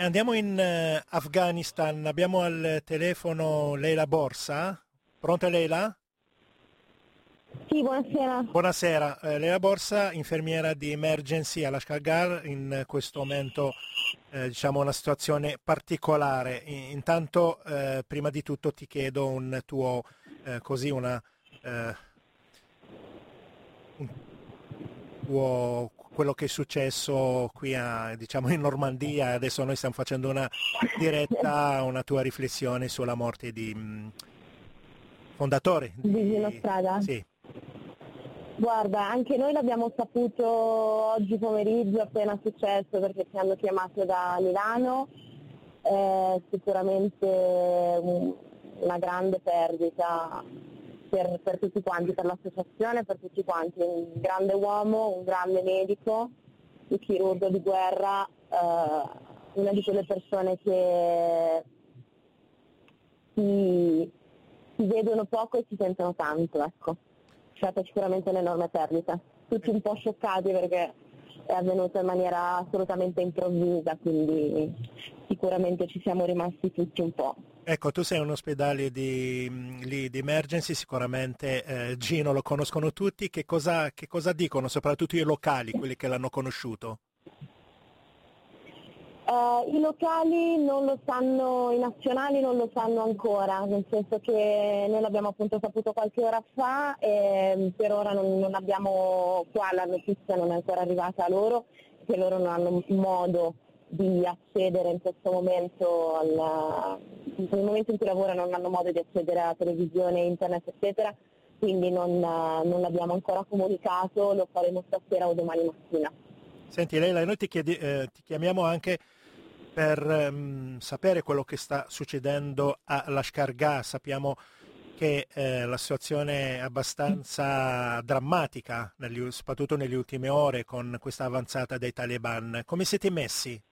Andiamo in uh, Afghanistan, abbiamo al telefono Leila Borsa. Pronta Leila? Sì, buonasera. Buonasera, eh, Leila Borsa, infermiera di emergency alla Shkagar, in questo momento eh, diciamo una situazione particolare. Intanto, eh, prima di tutto ti chiedo un tuo, eh, così una, eh, un tuo, quello che è successo qui a, diciamo in Normandia, adesso noi stiamo facendo una diretta, una tua riflessione sulla morte di mh, mm, fondatore. Di, di Strada? Sì. Guarda, anche noi l'abbiamo saputo oggi pomeriggio appena successo perché ci hanno chiamato da Milano, è sicuramente una grande perdita per, per, tutti quanti, per l'associazione, per tutti quanti, un grande uomo, un grande medico, un chirurgo di guerra, eh, una di quelle persone che si, si vedono poco e si sentono tanto, ecco stata sicuramente un'enorme perdita. Tutti un po' scioccati perché è avvenuto in maniera assolutamente improvvisa, quindi sicuramente ci siamo rimasti tutti un po'. Ecco, tu sei un ospedale di, lì, di emergency, sicuramente eh, Gino lo conoscono tutti, che cosa, che cosa dicono soprattutto i locali, quelli che l'hanno conosciuto? Uh, I locali non lo sanno, i nazionali non lo sanno ancora, nel senso che noi l'abbiamo appunto saputo qualche ora fa e per ora non, non abbiamo qua la notizia non è ancora arrivata a loro, che loro non hanno modo di accedere in questo momento, alla, nel momento in cui lavorano non hanno modo di accedere alla televisione, internet eccetera, quindi non, non l'abbiamo ancora comunicato, lo faremo stasera o domani mattina. Senti Leila, noi ti, chiedi, eh, ti chiamiamo anche per um, sapere quello che sta succedendo a Lashkar Sappiamo che eh, la situazione è abbastanza drammatica, negli, soprattutto nelle ultime ore con questa avanzata dei taliban. Come siete messi?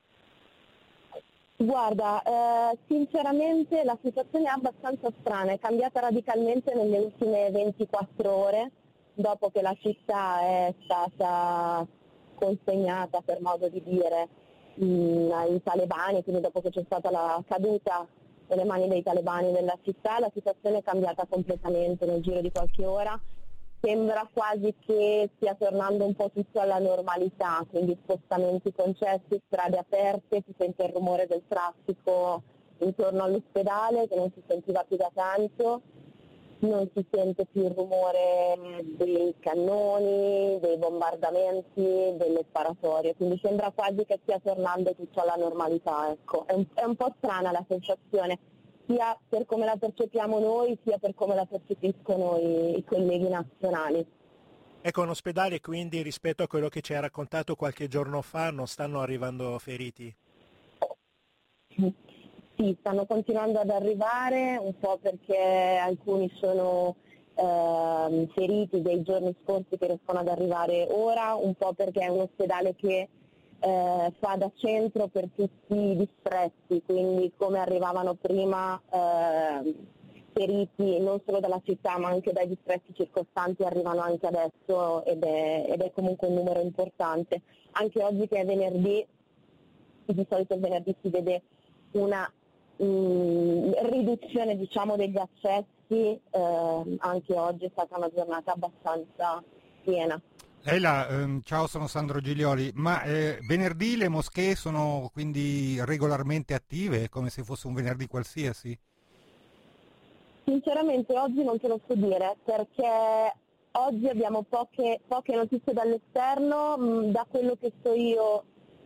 Guarda, eh, sinceramente la situazione è abbastanza strana, è cambiata radicalmente nelle ultime 24 ore, dopo che la città è stata consegnata, per modo di dire, mh, ai talebani, quindi dopo che c'è stata la caduta nelle mani dei talebani nella città, la situazione è cambiata completamente nel giro di qualche ora. Sembra quasi che stia tornando un po' tutto alla normalità, quindi spostamenti concessi, strade aperte, si sente il rumore del traffico intorno all'ospedale che non si sentiva più da tanto non si sente più il rumore dei cannoni, dei bombardamenti, delle sparatorie, quindi sembra quasi che stia tornando tutto alla normalità. Ecco. È, un, è un po' strana la sensazione, sia per come la percepiamo noi, sia per come la percepiscono i, i colleghi nazionali. Ecco, in ospedale quindi rispetto a quello che ci ha raccontato qualche giorno fa non stanno arrivando feriti? Sì, stanno continuando ad arrivare, un po' perché alcuni sono eh, feriti dei giorni scorsi che riescono ad arrivare ora, un po' perché è un ospedale che eh, fa da centro per tutti i distretti, quindi come arrivavano prima eh, feriti non solo dalla città ma anche dai distretti circostanti arrivano anche adesso ed è, ed è comunque un numero importante. Anche oggi che è venerdì, di solito il venerdì si vede una mh, mm, riduzione diciamo, degli accessi, eh, anche oggi è stata una giornata abbastanza piena. Eila, ehm, ciao sono Sandro Giglioli, ma eh, venerdì le moschee sono quindi regolarmente attive, come se fosse un venerdì qualsiasi? Sinceramente oggi non te lo so dire perché oggi abbiamo poche, poche notizie dall'esterno, mh, da quello che so io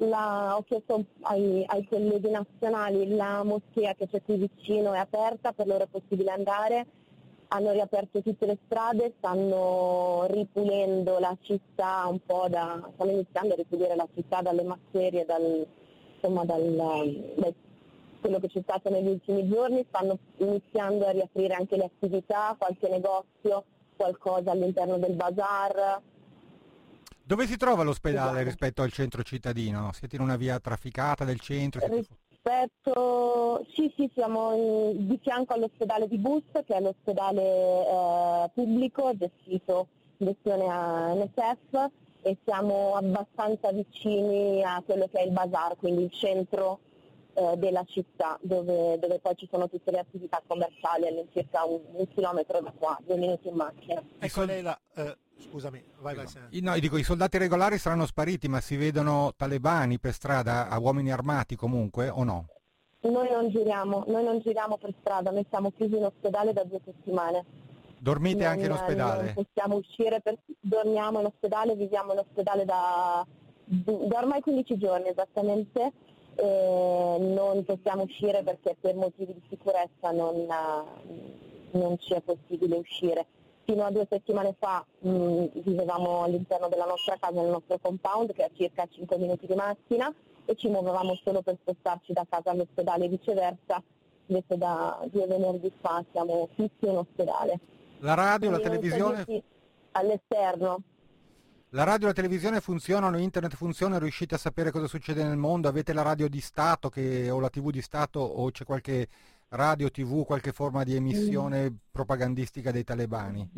la, ho chiesto ai, ai, colleghi nazionali, la moschea che c'è qui vicino è aperta, per loro è possibile andare, hanno riaperto tutte le strade, stanno ripulendo la città un po' da, stanno iniziando a ripulire la città dalle masserie, dal, insomma dal, dal, quello che c'è stato negli ultimi giorni, stanno iniziando a riaprire anche le attività, qualche negozio, qualcosa all'interno del bazar, dove si trova l'ospedale esatto. rispetto al centro cittadino? Siete in una via trafficata del centro? Rispetto, sì, sì, siamo in, di fianco all'ospedale di Bus, che è l'ospedale eh, pubblico gestito gestione a NSF e siamo abbastanza vicini a quello che è il bazar, quindi il centro eh, della città dove, dove, poi ci sono tutte le attività commerciali all'incirca un, un chilometro da qua, due minuti in macchina. Ecco lei la, eh, scusami, vai vai. No, dico, i soldati regolari saranno spariti, ma si vedono talebani per strada, a uomini armati comunque o no? Noi non giriamo, noi non giriamo per strada, noi siamo chiusi in ospedale da due settimane. Dormite non, anche in ospedale? Non possiamo uscire, per, dormiamo in ospedale, viviamo in ospedale da, da ormai 15 giorni esattamente eh, non possiamo uscire perché per motivi di sicurezza non, non ci è possibile uscire. Fino a due settimane fa mh, vivevamo all'interno della nostra casa, nel nostro compound, che è a circa 5 minuti di macchina, e ci muovevamo solo per spostarci da casa all'ospedale e viceversa. Invece da due venerdì fa siamo fissi in ospedale. La radio, Quindi la televisione? All'esterno, la radio e la televisione funzionano, internet funziona, riuscite a sapere cosa succede nel mondo? Avete la radio di Stato che, o la TV di Stato o c'è qualche radio, TV, qualche forma di emissione propagandistica dei talebani?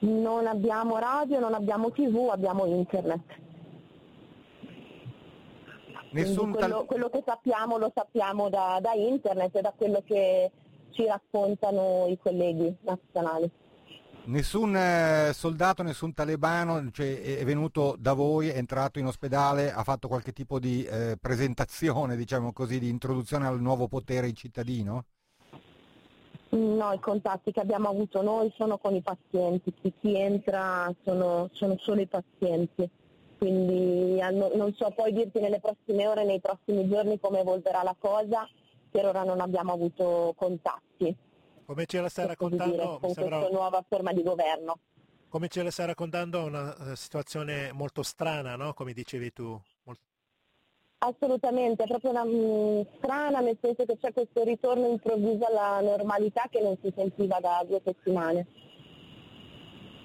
Non abbiamo radio, non abbiamo TV, abbiamo internet. Nessun quello, tal... quello, che sappiamo lo sappiamo da, da internet e da quello che ci raccontano i colleghi nazionali. Nessun eh, soldato, nessun talebano cioè, è venuto da voi, è entrato in ospedale, ha fatto qualche tipo di eh, presentazione, diciamo così, di introduzione al nuovo potere in cittadino? No, i contatti che abbiamo avuto noi sono con i pazienti, chi, chi entra sono, sono, solo i pazienti, quindi non so poi dirti nelle prossime ore, nei prossimi giorni come evolverà la cosa, per ora non abbiamo avuto contatti. Come ce la stai raccontando? Dire, sembra... questa nuova forma di governo. Come ce la stai raccontando? Una eh, situazione molto strana, no? Come dicevi tu. Molto... Assolutamente, è proprio una, mh, mm, strana nel senso che c'è questo ritorno improvviso alla normalità che non si sentiva da due settimane.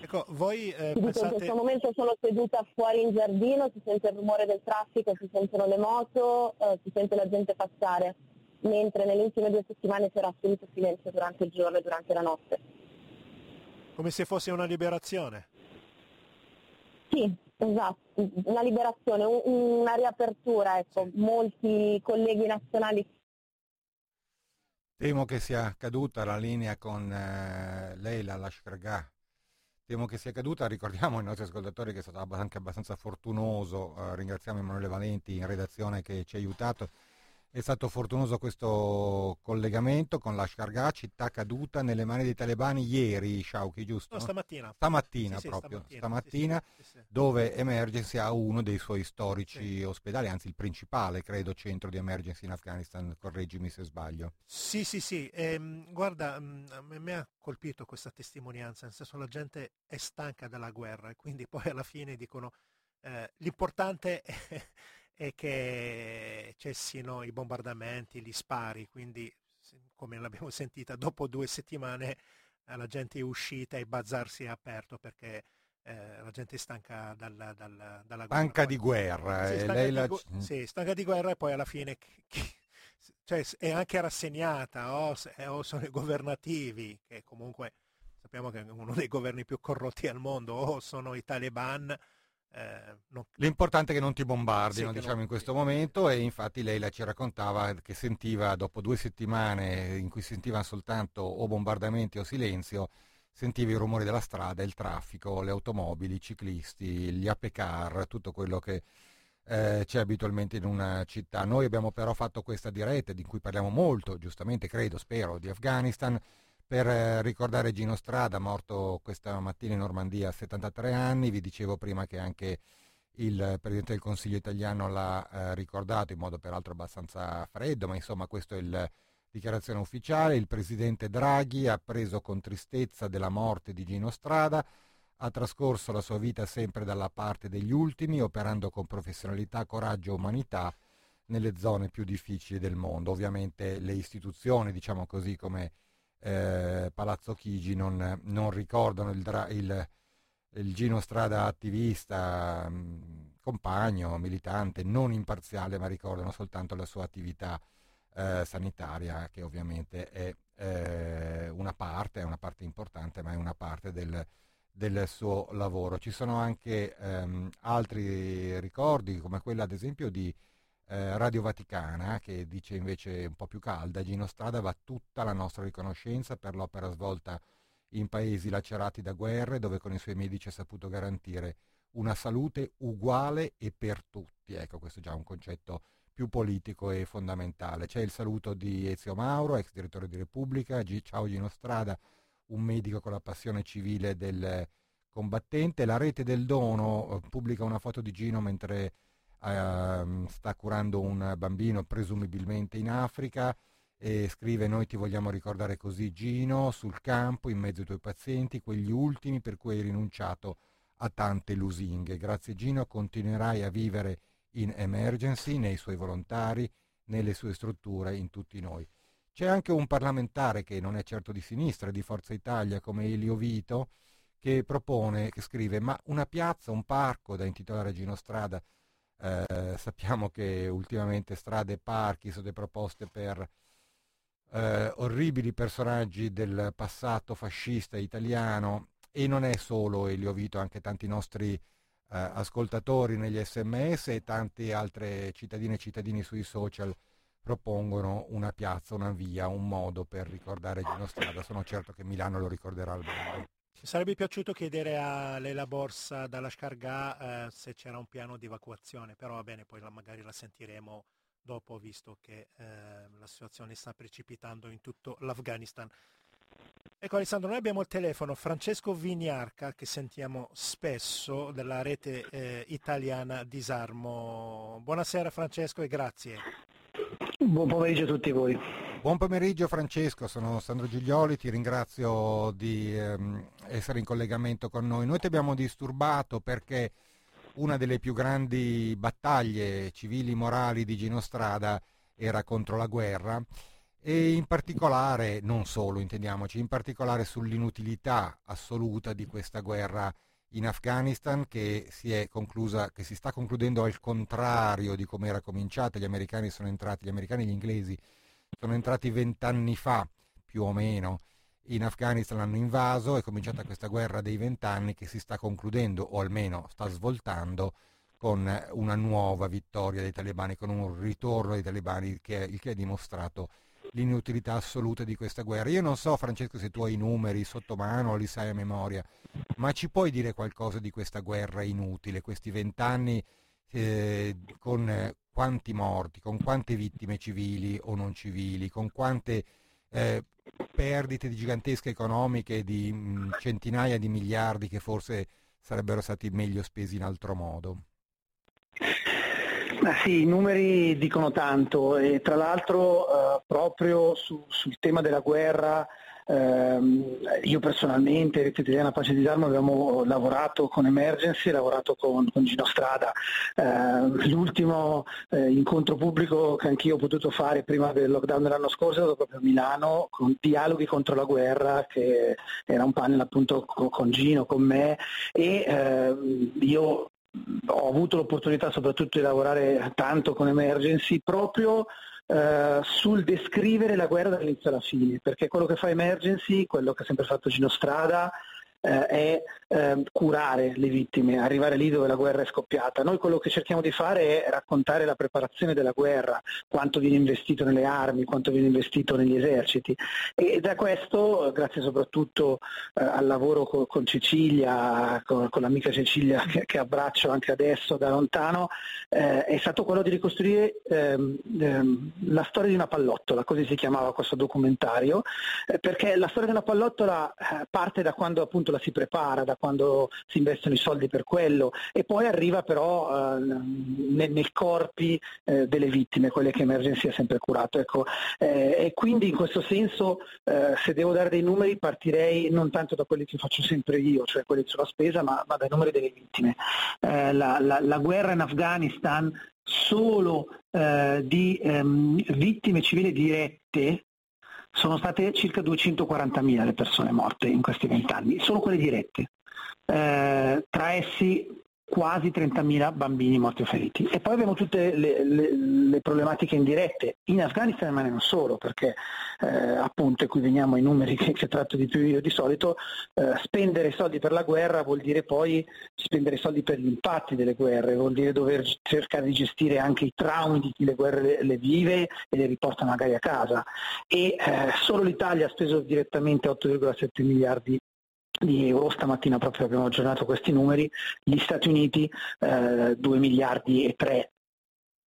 Ecco, voi eh, pensate... In questo momento sono seduta fuori in giardino, si sente il rumore del traffico, si sentono le moto, eh, si sente la gente passare mentre nelle ultime due settimane c'era assoluto silenzio durante il giorno e durante la notte. Come se fosse una liberazione? Sì, esatto, una liberazione, una riapertura, ecco, sì. molti colleghi nazionali. Temo che sia caduta la linea con eh, lei, la Lashkargah. Temo che sia caduta, ricordiamo ai nostri ascoltatori che è stato anche abbastanza fortunoso, eh, ringraziamo Emanuele Valenti in redazione che ci ha aiutato è stato fortunoso questo collegamento con la Shargah, città caduta nelle mani dei talebani ieri, Shauki, giusto? No, stamattina. Stamattina sì, proprio, sì, stamattina, sì, dove Emergency ha uno dei suoi storici ospedali, anzi il principale, credo, centro di emergency in Afghanistan, correggimi se sbaglio. Sì, sì, sì, ehm, guarda, mm, mi ha colpito questa testimonianza, nel senso la gente è stanca della guerra e quindi poi alla fine dicono eh, l'importante è e che cessino i bombardamenti, gli spari, quindi come l'abbiamo sentita dopo due settimane eh, la gente è uscita e il bazar si è aperto perché eh, la gente è stanca dalla, dalla, dalla guerra. Stanca di guerra. Sì, eh, stanca, di, la... gu- sì, stanca di guerra e poi alla fine cioè, è anche rassegnata o, o sono i governativi che comunque sappiamo che è uno dei governi più corrotti al mondo o sono i taliban eh, non... L'importante è che non ti bombardino, sì, diciamo, in questo momento e infatti lei la ci raccontava che sentiva dopo due settimane in cui sentiva soltanto o bombardamenti o silenzio, sentiva i rumori della strada, il traffico, le automobili, i ciclisti, gli apecar, tutto quello che eh, c'è abitualmente in una città. Noi abbiamo però fatto questa diretta di cui parliamo molto, giustamente credo, spero, di Afghanistan per eh, ricordare Gino Strada, morto questa mattina in Normandia a 73 anni. Vi dicevo prima che anche il Presidente del Consiglio italiano l'ha eh, ricordato in modo peraltro abbastanza freddo, ma insomma questa è la dichiarazione ufficiale. Il Presidente Draghi ha preso con tristezza della morte di Gino Strada, ha trascorso la sua vita sempre dalla parte degli ultimi, operando con professionalità, coraggio e umanità nelle zone più difficili del mondo. Ovviamente le istituzioni, diciamo così, come eh, Palazzo Chigi non, non ricordano il, il, il, Gino Strada attivista, mm, compagno, militante, non imparziale, ma ricordano soltanto la sua attività eh, sanitaria, che ovviamente è eh, una parte, è una parte importante, ma è una parte del, del suo lavoro. Ci sono anche ehm, altri ricordi, come quello ad esempio di eh, Radio Vaticana, che dice invece un po' più calda, Gino Strada va tutta la nostra riconoscenza per l'opera svolta in paesi lacerati da guerre, dove con i suoi medici ha saputo garantire una salute uguale e per tutti. Ecco, questo è già un concetto più politico e fondamentale. C'è il saluto di Ezio Mauro, ex direttore di Repubblica, G- ciao Gino Strada, un medico con la passione civile del combattente. La rete del dono eh, pubblica una foto di Gino mentre sta curando un bambino presumibilmente in Africa e scrive noi ti vogliamo ricordare così Gino sul campo in mezzo ai tuoi pazienti quegli ultimi per cui hai rinunciato a tante lusinghe. Grazie Gino continuerai a vivere in emergency nei suoi volontari nelle sue strutture in tutti noi. C'è anche un parlamentare che non è certo di sinistra di Forza Italia come Elio Vito che propone che scrive ma una piazza un parco da intitolare Gino Strada eh, sappiamo che ultimamente strade e parchi sono proposte per eh, orribili personaggi del passato fascista italiano e non è solo Elio Vito, anche tanti nostri eh, ascoltatori negli sms e tanti altri cittadine e cittadini sui social propongono una piazza, una via, un modo per ricordare Gino Strada. Sono certo che Milano lo ricorderà al meglio. Ci sarebbe piaciuto chiedere a Leila Borsa dalla Scarga eh, se c'era un piano di evacuazione, però va bene, poi la, magari la sentiremo dopo, visto che eh, la situazione sta precipitando in tutto l'Afghanistan. Ecco Alessandro, noi abbiamo il telefono Francesco Vignarca che sentiamo spesso della rete eh, italiana Disarmo. Buonasera Francesco e grazie. Buon pomeriggio a tutti voi. Buon pomeriggio Francesco, sono Sandro Giglioli, ti ringrazio di ehm, essere in collegamento con noi. Noi ti abbiamo disturbato perché una delle più grandi battaglie civili morali di Gino Strada era contro la guerra e in particolare, non solo intendiamoci, in particolare sull'inutilità assoluta di questa guerra in Afghanistan che si è conclusa, che si sta concludendo al contrario di come era cominciata. Gli americani sono entrati, gli americani e gli inglesi sono entrati vent'anni fa, più o meno, in Afghanistan, hanno invaso, è cominciata questa guerra dei vent'anni che si sta concludendo, o almeno sta svoltando, con una nuova vittoria dei talebani, con un ritorno dei talebani, che il che ha dimostrato l'inutilità assoluta di questa guerra. Io non so, Francesco, se tu hai i numeri sotto mano o li sai a memoria, ma ci puoi dire qualcosa di questa guerra inutile, questi vent'anni eh, con quanti morti, con quante vittime civili o non civili, con quante eh, perdite gigantesche economiche di mh, mm, centinaia di miliardi che forse sarebbero stati meglio spesi in altro modo. Ma sì, i numeri dicono tanto e tra l'altro eh, proprio su, sul tema della guerra eh, io personalmente, Rete Italiana Pace di Disarmo, abbiamo lavorato con Emergency, lavorato con, con Gino Strada. Eh, l'ultimo eh, incontro pubblico che anch'io ho potuto fare prima del lockdown dell'anno scorso è stato proprio a Milano, con Dialoghi contro la guerra, che era un panel appunto con Gino, con me e ehm, io ho avuto l'opportunità soprattutto di lavorare tanto con Emergency proprio eh, sul descrivere la guerra dall'inizio alla fine, perché quello che fa Emergency, quello che ha sempre fatto Gino Strada, eh, è eh, curare le vittime, arrivare lì dove la guerra è scoppiata. Noi quello che cerchiamo di fare è raccontare la preparazione della guerra, quanto viene investito nelle armi, quanto viene investito negli eserciti e da questo, grazie soprattutto eh, al lavoro con, con Cecilia, con, con, l'amica Cecilia che, che, abbraccio anche adesso da lontano, eh, è stato quello di ricostruire ehm, ehm, la storia di una pallottola, così si chiamava questo documentario, eh, perché la storia di una pallottola eh, parte da quando appunto la si prepara, da quando si investono i soldi per quello e poi arriva però eh, nel, nel, corpi eh, delle vittime, quelle che Emergency ha sempre curato. Ecco. Eh, e quindi in questo senso eh, se devo dare dei numeri partirei non tanto da quelli che faccio sempre io, cioè quelli sulla spesa, ma, ma dai numeri delle vittime. Eh, la, la, la guerra in Afghanistan solo eh, di ehm, vittime civili dirette sono state circa 240.000 le persone morte in questi vent'anni, solo quelle dirette. Eh, tra essi quasi 30.000 bambini morti o feriti. E poi abbiamo tutte le, le, le problematiche indirette in Afghanistan, ma non solo, perché eh, appunto, e qui veniamo ai numeri che, che tratto di più io di solito, eh, spendere soldi per la guerra vuol dire poi spendere soldi per gli impatti delle guerre, vuol dire dover cercare di gestire anche i traumi di chi le guerre le, le vive e le riporta magari a casa. E eh, solo l'Italia ha speso direttamente 8,7 miliardi di euro, stamattina proprio abbiamo aggiornato questi numeri, gli Stati Uniti eh, 2 miliardi e 3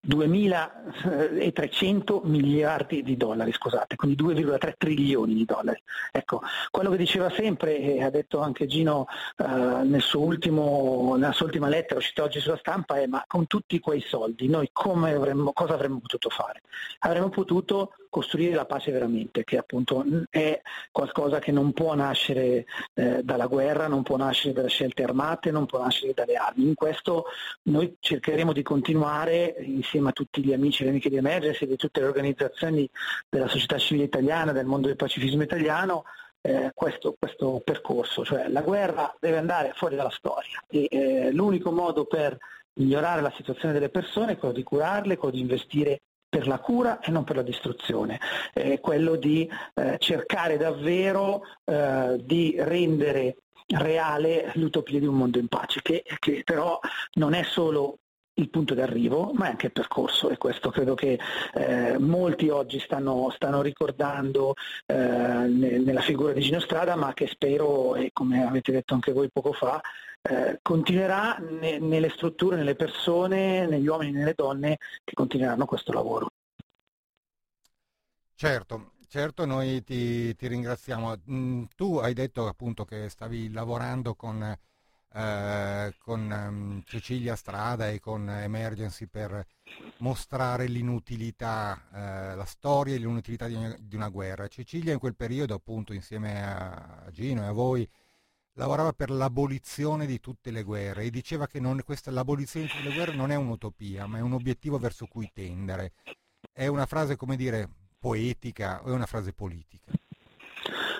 2.300 miliardi di dollari, scusate, quindi 2,3 trilioni di dollari. Ecco, quello che diceva sempre, e ha detto anche Gino eh, nel ultimo, nella sua ultima lettera uscita oggi sulla stampa, è ma con tutti quei soldi noi avremmo, cosa avremmo potuto fare? Avremmo potuto costruire la pace veramente, che appunto è qualcosa che non può nascere eh, dalla guerra, non può nascere dalle scelte armate, non può nascere dalle armi. In questo noi cercheremo di continuare insieme a tutti gli amici e le amiche di Emergency di tutte le organizzazioni della società civile italiana, del mondo del pacifismo italiano, eh, questo, questo, percorso, cioè la guerra deve andare fuori dalla storia e eh, l'unico modo per migliorare la situazione delle persone è quello di curarle, quello di investire per la cura e non per la distruzione, è quello di eh, cercare davvero eh, di rendere reale l'utopia di un mondo in pace, che, che però non è solo il punto d'arrivo, ma è anche il percorso e questo credo che eh, molti oggi stanno, stanno ricordando eh, nella figura di Gino Strada, ma che spero, e come avete detto anche voi poco fa, eh, continuerà ne, nelle strutture, nelle persone, negli uomini e nelle donne che continueranno questo lavoro. Certo, certo, noi ti, ti ringraziamo. Mm, tu hai detto appunto che stavi lavorando con, eh, con um, Cecilia Strada e con Emergency per mostrare l'inutilità, eh, la storia e l'inutilità di di una, guerra. Cecilia in quel periodo appunto insieme a Gino e a voi lavorava per l'abolizione di tutte le guerre e diceva che non, questa, l'abolizione di tutte le guerre non è un'utopia, ma è un obiettivo verso cui tendere. È una frase, come dire, poetica o è una frase politica?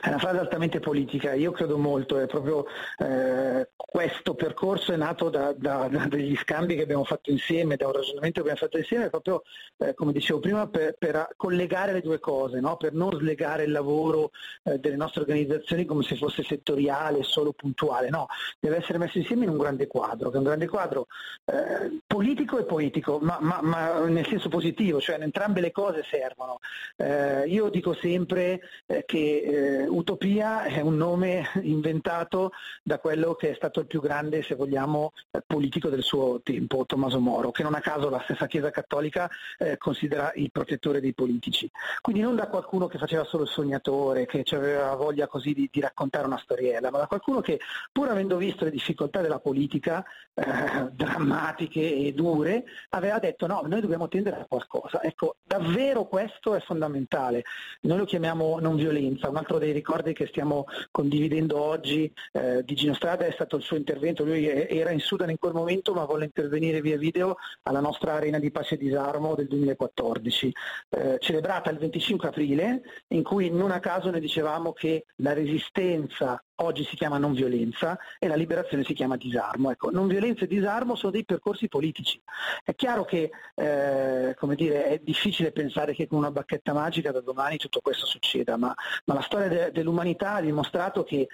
È una frase altamente politica, io credo molto, è proprio eh, questo percorso è nato da, da, da, degli scambi che abbiamo fatto insieme, da un ragionamento che abbiamo fatto insieme, proprio eh, come dicevo prima per, per, collegare le due cose, no? per non slegare il lavoro eh, delle nostre organizzazioni come se fosse settoriale, solo puntuale, no, deve essere messo insieme in un grande quadro, che è un grande quadro eh, politico e poetico, ma, ma, ma, nel senso positivo, cioè entrambe le cose servono. Eh, io dico sempre eh, che Utopia è un nome inventato da quello che è stato il più grande, se vogliamo, eh, politico del suo tempo, Tommaso Moro, che non a caso la stessa Chiesa Cattolica eh, considera il protettore dei politici. Quindi non da qualcuno che faceva solo il sognatore, che aveva voglia così di, di raccontare una storiella, ma da qualcuno che pur avendo visto le difficoltà della politica, eh, drammatiche e dure, aveva detto no, noi dobbiamo tendere a qualcosa. Ecco, davvero questo è fondamentale. Noi lo chiamiamo non violenza, un altro dei ricordi che stiamo condividendo oggi eh, di Gino Strada è stato il suo intervento, lui era in Sudan in quel momento ma volle intervenire via video alla nostra arena di pace e disarmo del 2014, eh, celebrata il 25 aprile, in cui non a caso noi dicevamo che la resistenza oggi si chiama non violenza e la liberazione si chiama disarmo. Ecco, non violenza e disarmo sono dei percorsi politici. È chiaro che eh, dire, è difficile pensare che con una bacchetta magica da domani tutto questo succeda, ma, ma la storia de- dell'umanità ha dimostrato che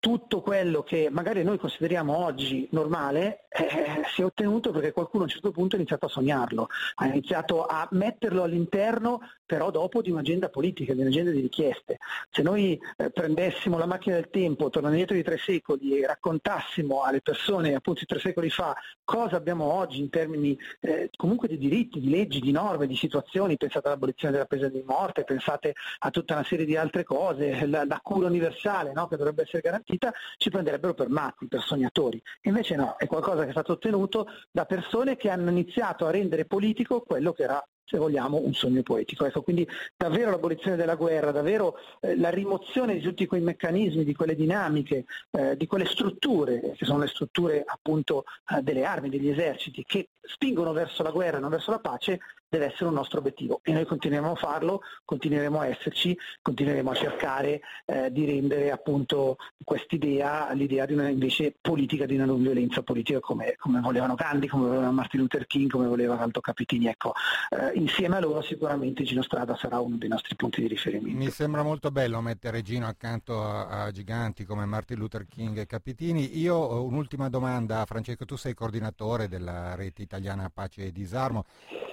tutto quello che magari noi consideriamo oggi normale eh, si è ottenuto perché qualcuno a un certo punto ha iniziato a sognarlo, ha iniziato a metterlo all'interno però dopo di un'agenda politica, di un'agenda di richieste. Se noi eh, prendessimo la macchina del tempo, tornando indietro di tre secoli e raccontassimo alle persone appunto tre secoli fa cosa abbiamo oggi in termini eh, comunque di diritti, di leggi, di norme, di situazioni, pensate all'abolizione della pena di morte, pensate a tutta una serie di altre cose, la, la cura universale no? che dovrebbe essere garantita, partita ci prenderebbero per matti, per sognatori. Invece no, è qualcosa che è stato ottenuto da persone che hanno iniziato a rendere politico quello che era se vogliamo, un sogno poetico. Ecco, quindi davvero l'abolizione della guerra, davvero eh, la rimozione di tutti quei meccanismi, di quelle dinamiche, eh, di quelle strutture, che sono le strutture appunto eh, delle armi, degli eserciti, che spingono verso la guerra non verso la pace, deve essere un nostro obiettivo e noi continueremo a farlo, continueremo a esserci, continueremo a cercare eh, di rendere appunto quest'idea l'idea di una invece politica di una non violenza politica come, come volevano Gandhi, come voleva Martin Luther King, come voleva Aldo Capitini. Ecco, eh, insieme a loro sicuramente Gino Strada sarà uno dei nostri punti di riferimento. Mi sembra molto bello mettere Gino accanto a, a giganti come Martin Luther King e Capitini. Io ho un'ultima domanda, Francesco, tu sei coordinatore della rete italiana Pace e Disarmo.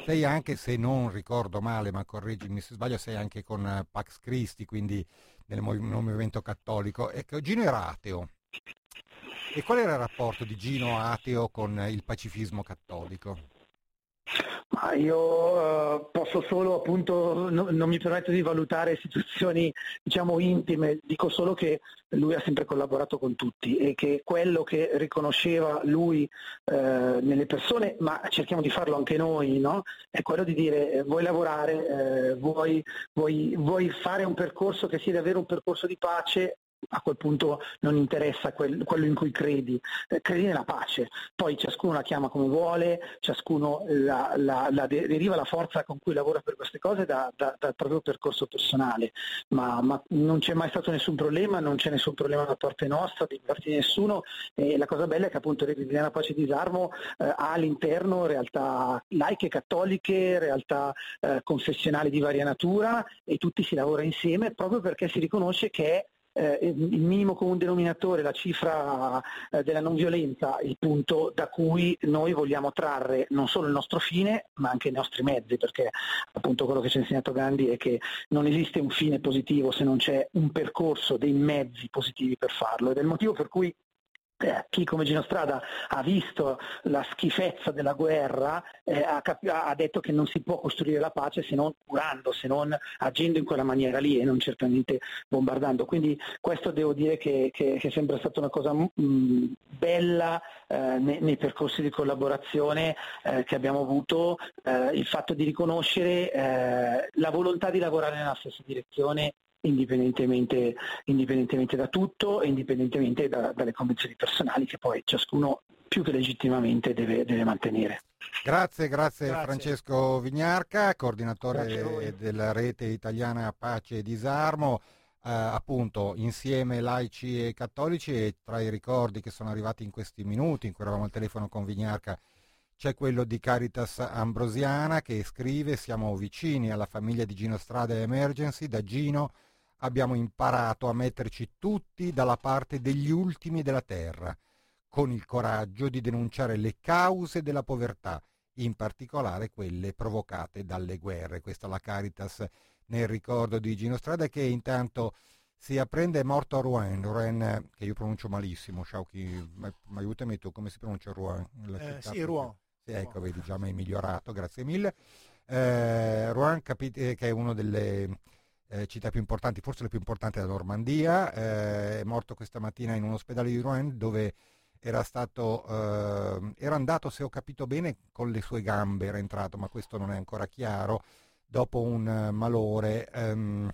Sei anche, se non ricordo male, ma correggimi se sbaglio, sei anche con eh, Pax Christi, quindi nel movimento cattolico. Ecco, Gino era ateo. E qual era il rapporto di Gino ateo con il pacifismo cattolico? Ma io uh, posso solo appunto, no, non mi permetto di valutare situazioni diciamo intime, dico solo che lui ha sempre collaborato con tutti e che quello che riconosceva lui uh, nelle persone, ma cerchiamo di farlo anche noi, no? è quello di dire eh, vuoi lavorare, eh, vuoi, vuoi, vuoi fare un percorso che sia davvero un percorso di pace, a quel punto non interessa quel, quello in cui credi, eh, credi nella pace, poi ciascuno la chiama come vuole, ciascuno la, la, la deriva la forza con cui lavora per queste cose da, da, dal proprio percorso personale, ma, ma, non c'è mai stato nessun problema, non c'è nessun problema da parte nostra, di parte di nessuno. E la cosa bella è che appunto Rete Italiana Pace e Disarmo eh, ha all'interno realtà laiche, cattoliche, realtà eh, confessionali di varia natura e tutti si lavora insieme proprio perché si riconosce che è eh, il minimo comune denominatore, la cifra eh, della non violenza, il punto da cui noi vogliamo trarre non solo il nostro fine, ma anche i nostri mezzi, perché appunto quello che ci ha insegnato Gandhi è che non esiste un fine positivo se non c'è un percorso, dei mezzi positivi per farlo. Ed è il motivo per cui eh, chi come Gino Strada ha visto la schifezza della guerra eh, ha, cap- ha, detto che non si può costruire la pace se non curando, se non agendo in quella maniera lì e non certamente bombardando. Quindi questo devo dire che, che, che è sempre stata una cosa mh, mm, bella eh, nei, nei, percorsi di collaborazione eh, che abbiamo avuto, eh, il fatto di riconoscere eh, la volontà di lavorare nella stessa direzione indipendentemente, indipendentemente da tutto e indipendentemente da, dalle convenzioni personali che poi ciascuno più che legittimamente deve, deve mantenere. Grazie, grazie, grazie, Francesco Vignarca, coordinatore della rete italiana Pace e Disarmo. Eh, appunto insieme laici e cattolici e tra i ricordi che sono arrivati in questi minuti in cui eravamo al telefono con Vignarca c'è quello di Caritas Ambrosiana che scrive siamo vicini alla famiglia di Gino Strada Emergency, da Gino abbiamo imparato a metterci tutti dalla parte degli ultimi della terra, con il coraggio di denunciare le cause della povertà, in particolare quelle provocate dalle guerre. Questa è la Caritas nel ricordo di Gino Strada che intanto si apprende è morto a Rouen, Rouen che io pronuncio malissimo, Sciauchi, ma, aiutami tu, come si pronuncia Rouen? Eh, sì, Rouen. Ecco, vedi, già mi hai migliorato, grazie mille. Eh, Rouen capite che è una delle eh, città più importanti, forse la più importante della Normandia, eh, è morto questa mattina in un ospedale di Rouen dove era stato, eh, era andato, se ho capito bene, con le sue gambe, era entrato, ma questo non è ancora chiaro, dopo un malore. Ehm,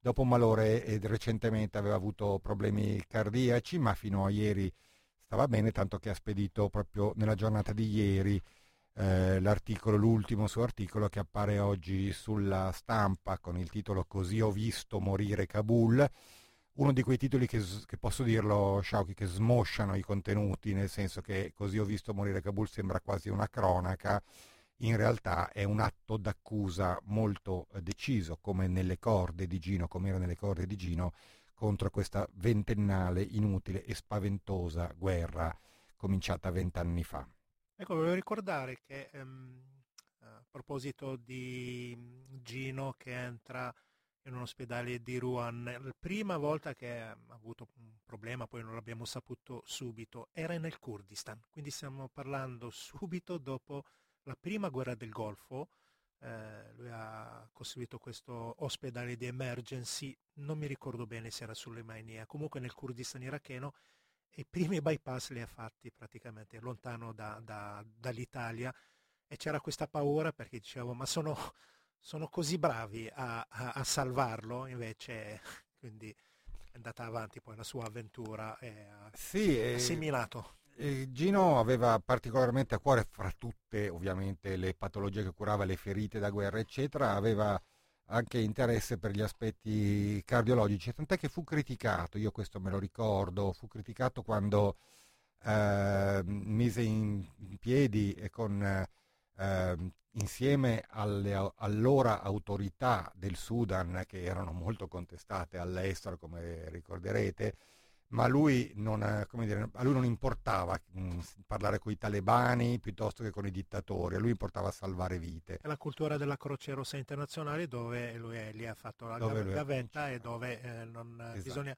dopo un malore recentemente aveva avuto problemi cardiaci, ma fino a ieri stava bene, tanto che ha spedito proprio nella giornata di ieri eh, l'articolo, l'ultimo suo articolo che appare oggi sulla stampa con il titolo Così ho visto morire Kabul, uno di quei titoli che, che posso dirlo, Sciauchi, che smosciano i contenuti, nel senso che Così ho visto morire Kabul sembra quasi una cronaca, in realtà è un atto d'accusa molto eh, deciso, come nelle corde di Gino, come era nelle corde di Gino, contro questa ventennale, inutile e spaventosa guerra cominciata vent'anni fa. Ecco, volevo ricordare che ehm, a proposito di Gino che entra in un ospedale di Rouen, la prima volta che ha avuto un problema, poi non l'abbiamo saputo subito, era nel Kurdistan, quindi stiamo parlando subito dopo la prima guerra del Golfo, eh, lui ha costruito questo ospedale di emergency, non mi ricordo bene se era sulle Mainia, comunque nel Kurdistan iracheno i primi bypass li ha fatti praticamente lontano da, da, dall'Italia e c'era questa paura perché dicevo ma sono, sono così bravi a, a, a, salvarlo invece quindi è andata avanti poi la sua avventura e ha sì, assimilato. Gino aveva particolarmente a cuore fra tutte ovviamente le patologie che curava, le ferite da guerra eccetera, aveva anche interesse per gli aspetti cardiologici, tant'è che fu criticato, io questo me lo ricordo, fu criticato quando eh, mise in, in piedi e con eh, insieme alle allora autorità del Sudan, che erano molto contestate all'estero, come ricorderete, ma lui non, dire, a lui non importava mh, mm, parlare con i talebani piuttosto che con i dittatori, a lui importava salvare vite. È la cultura della Croce Rossa Internazionale dove lui è, lì ha fatto la gavetta e dove eh, non, esatto. bisogna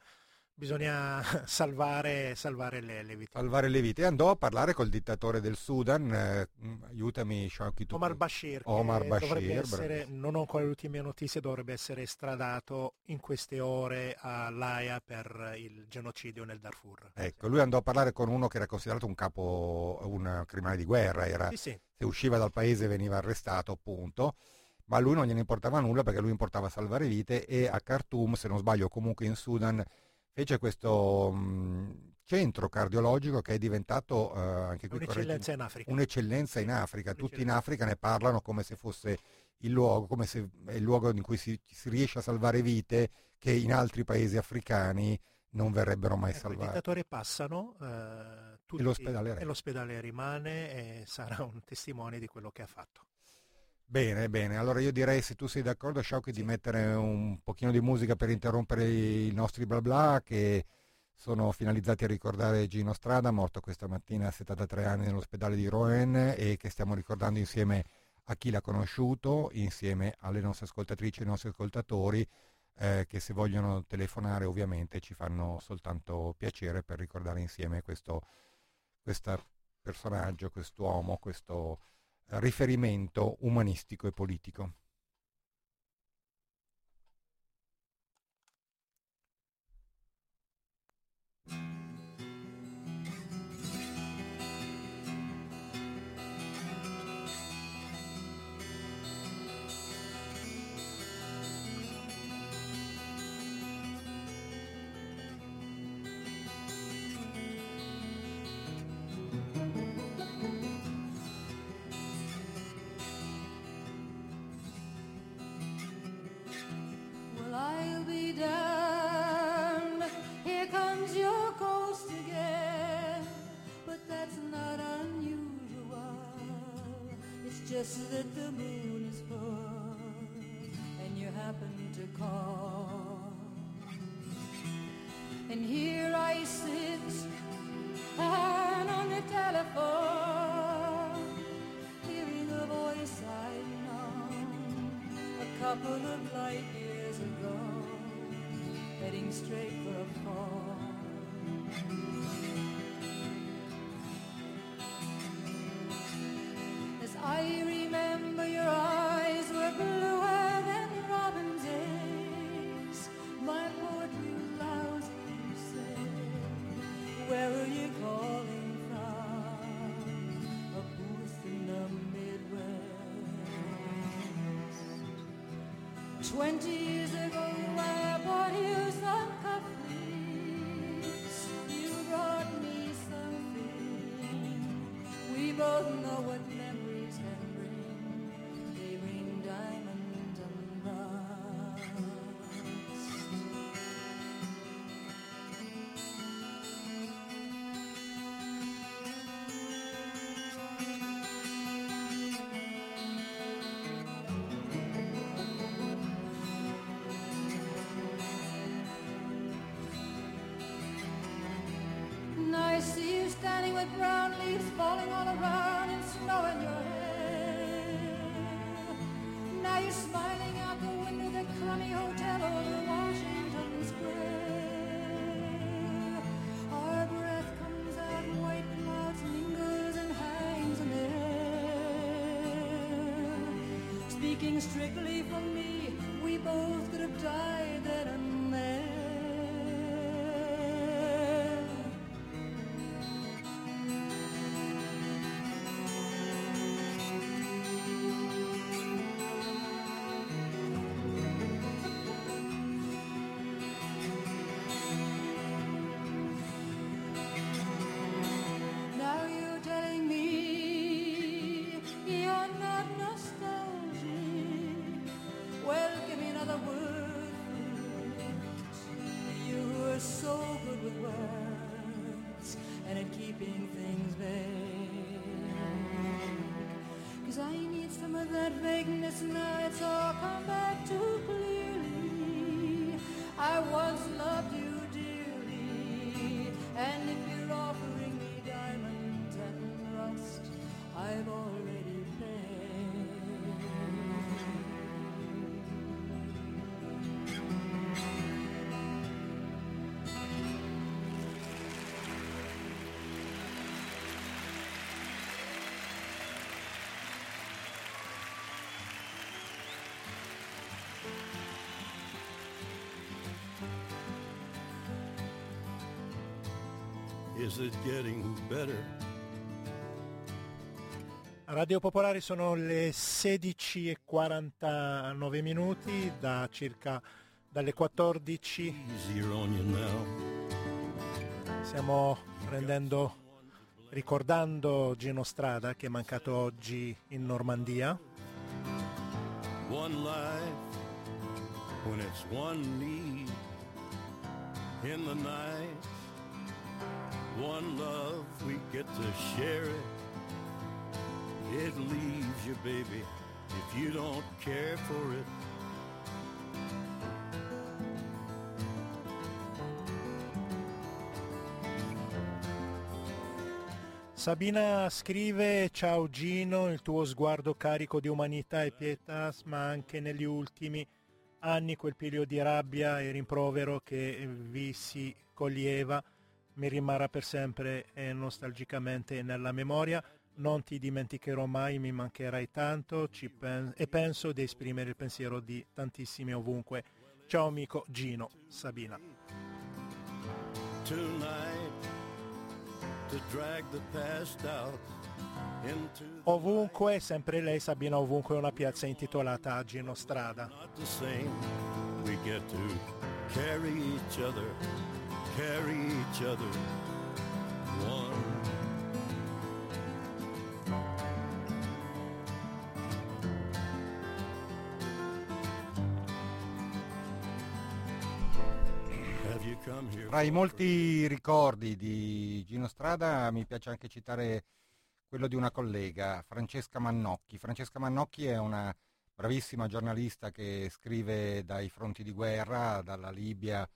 bisogna salvare, salvare le, le, vite. Salvare le vite. E andò a parlare col dittatore del Sudan, eh, aiutami Shauki. Omar Bashir, Omar Bashir essere, non ho ancora le ultime notizie, dovrebbe essere estradato in queste ore all'AIA per il genocidio nel Darfur. Ecco, lui andò a parlare con uno che era considerato un capo, un criminale di guerra, era, sì, sì. se usciva dal paese veniva arrestato appunto ma a lui non gliene importava nulla perché lui importava salvare vite e a Khartoum, se non sbaglio comunque in Sudan, fece questo mh, centro cardiologico che è diventato eh, anche qui un'eccellenza in Africa. Un'eccellenza in Africa. Tutti in Africa ne parlano come se fosse il luogo, come se è il luogo in cui si, si riesce a salvare vite che in altri paesi africani non verrebbero mai ecco, salvate. I dittatori passano, eh, tutti, e, l'ospedale e l'ospedale rimane e sarà un testimone di quello che ha fatto. Bene, bene. Allora io direi, se tu sei d'accordo, Sciauchi, sì. di mettere un pochino di musica per interrompere i nostri bla bla che sono finalizzati a ricordare Gino Strada, morto questa mattina a 73 anni nell'ospedale di Rouen e che stiamo ricordando insieme a chi l'ha conosciuto, insieme alle nostre ascoltatrici e ai nostri ascoltatori, eh, che se vogliono telefonare ovviamente ci fanno soltanto piacere per ricordare insieme questo personaggio, quest'uomo, questo riferimento umanistico e politico. That the moon is full and you happen to call. And here I sit and on the telephone, hearing a voice I know a couple of light years ago, heading straight for Twenty years ago, I bought you some cufflinks. You brought me something. We both know strictly for me, we both could have died Is it getting better? Radio Popolari sono le 16.49 minuti da circa dalle 14 stiamo prendendo ricordando Gino Strada che è mancato oggi in Normandia. One one love, we get to share it. It leaves you, baby, if you don't care for it. Sabina scrive Ciao Gino, il tuo sguardo carico di umanità e pietà, ma anche negli ultimi anni quel piglio di rabbia e rimprovero che vi si coglieva mi rimarrà per sempre e nostalgicamente nella memoria. Non ti dimenticherò mai, mi mancherai tanto pen- e penso di esprimere il pensiero di tantissimi ovunque. Ciao amico Gino, Sabina. Ovunque, sempre lei Sabina, ovunque una piazza intitolata a Gino Strada. Carry each other one. Tra i molti ricordi di Gino Strada mi piace anche citare quello di una collega, Francesca Mannocchi. Francesca Mannocchi è una bravissima giornalista che scrive dai fronti di guerra, dalla Libia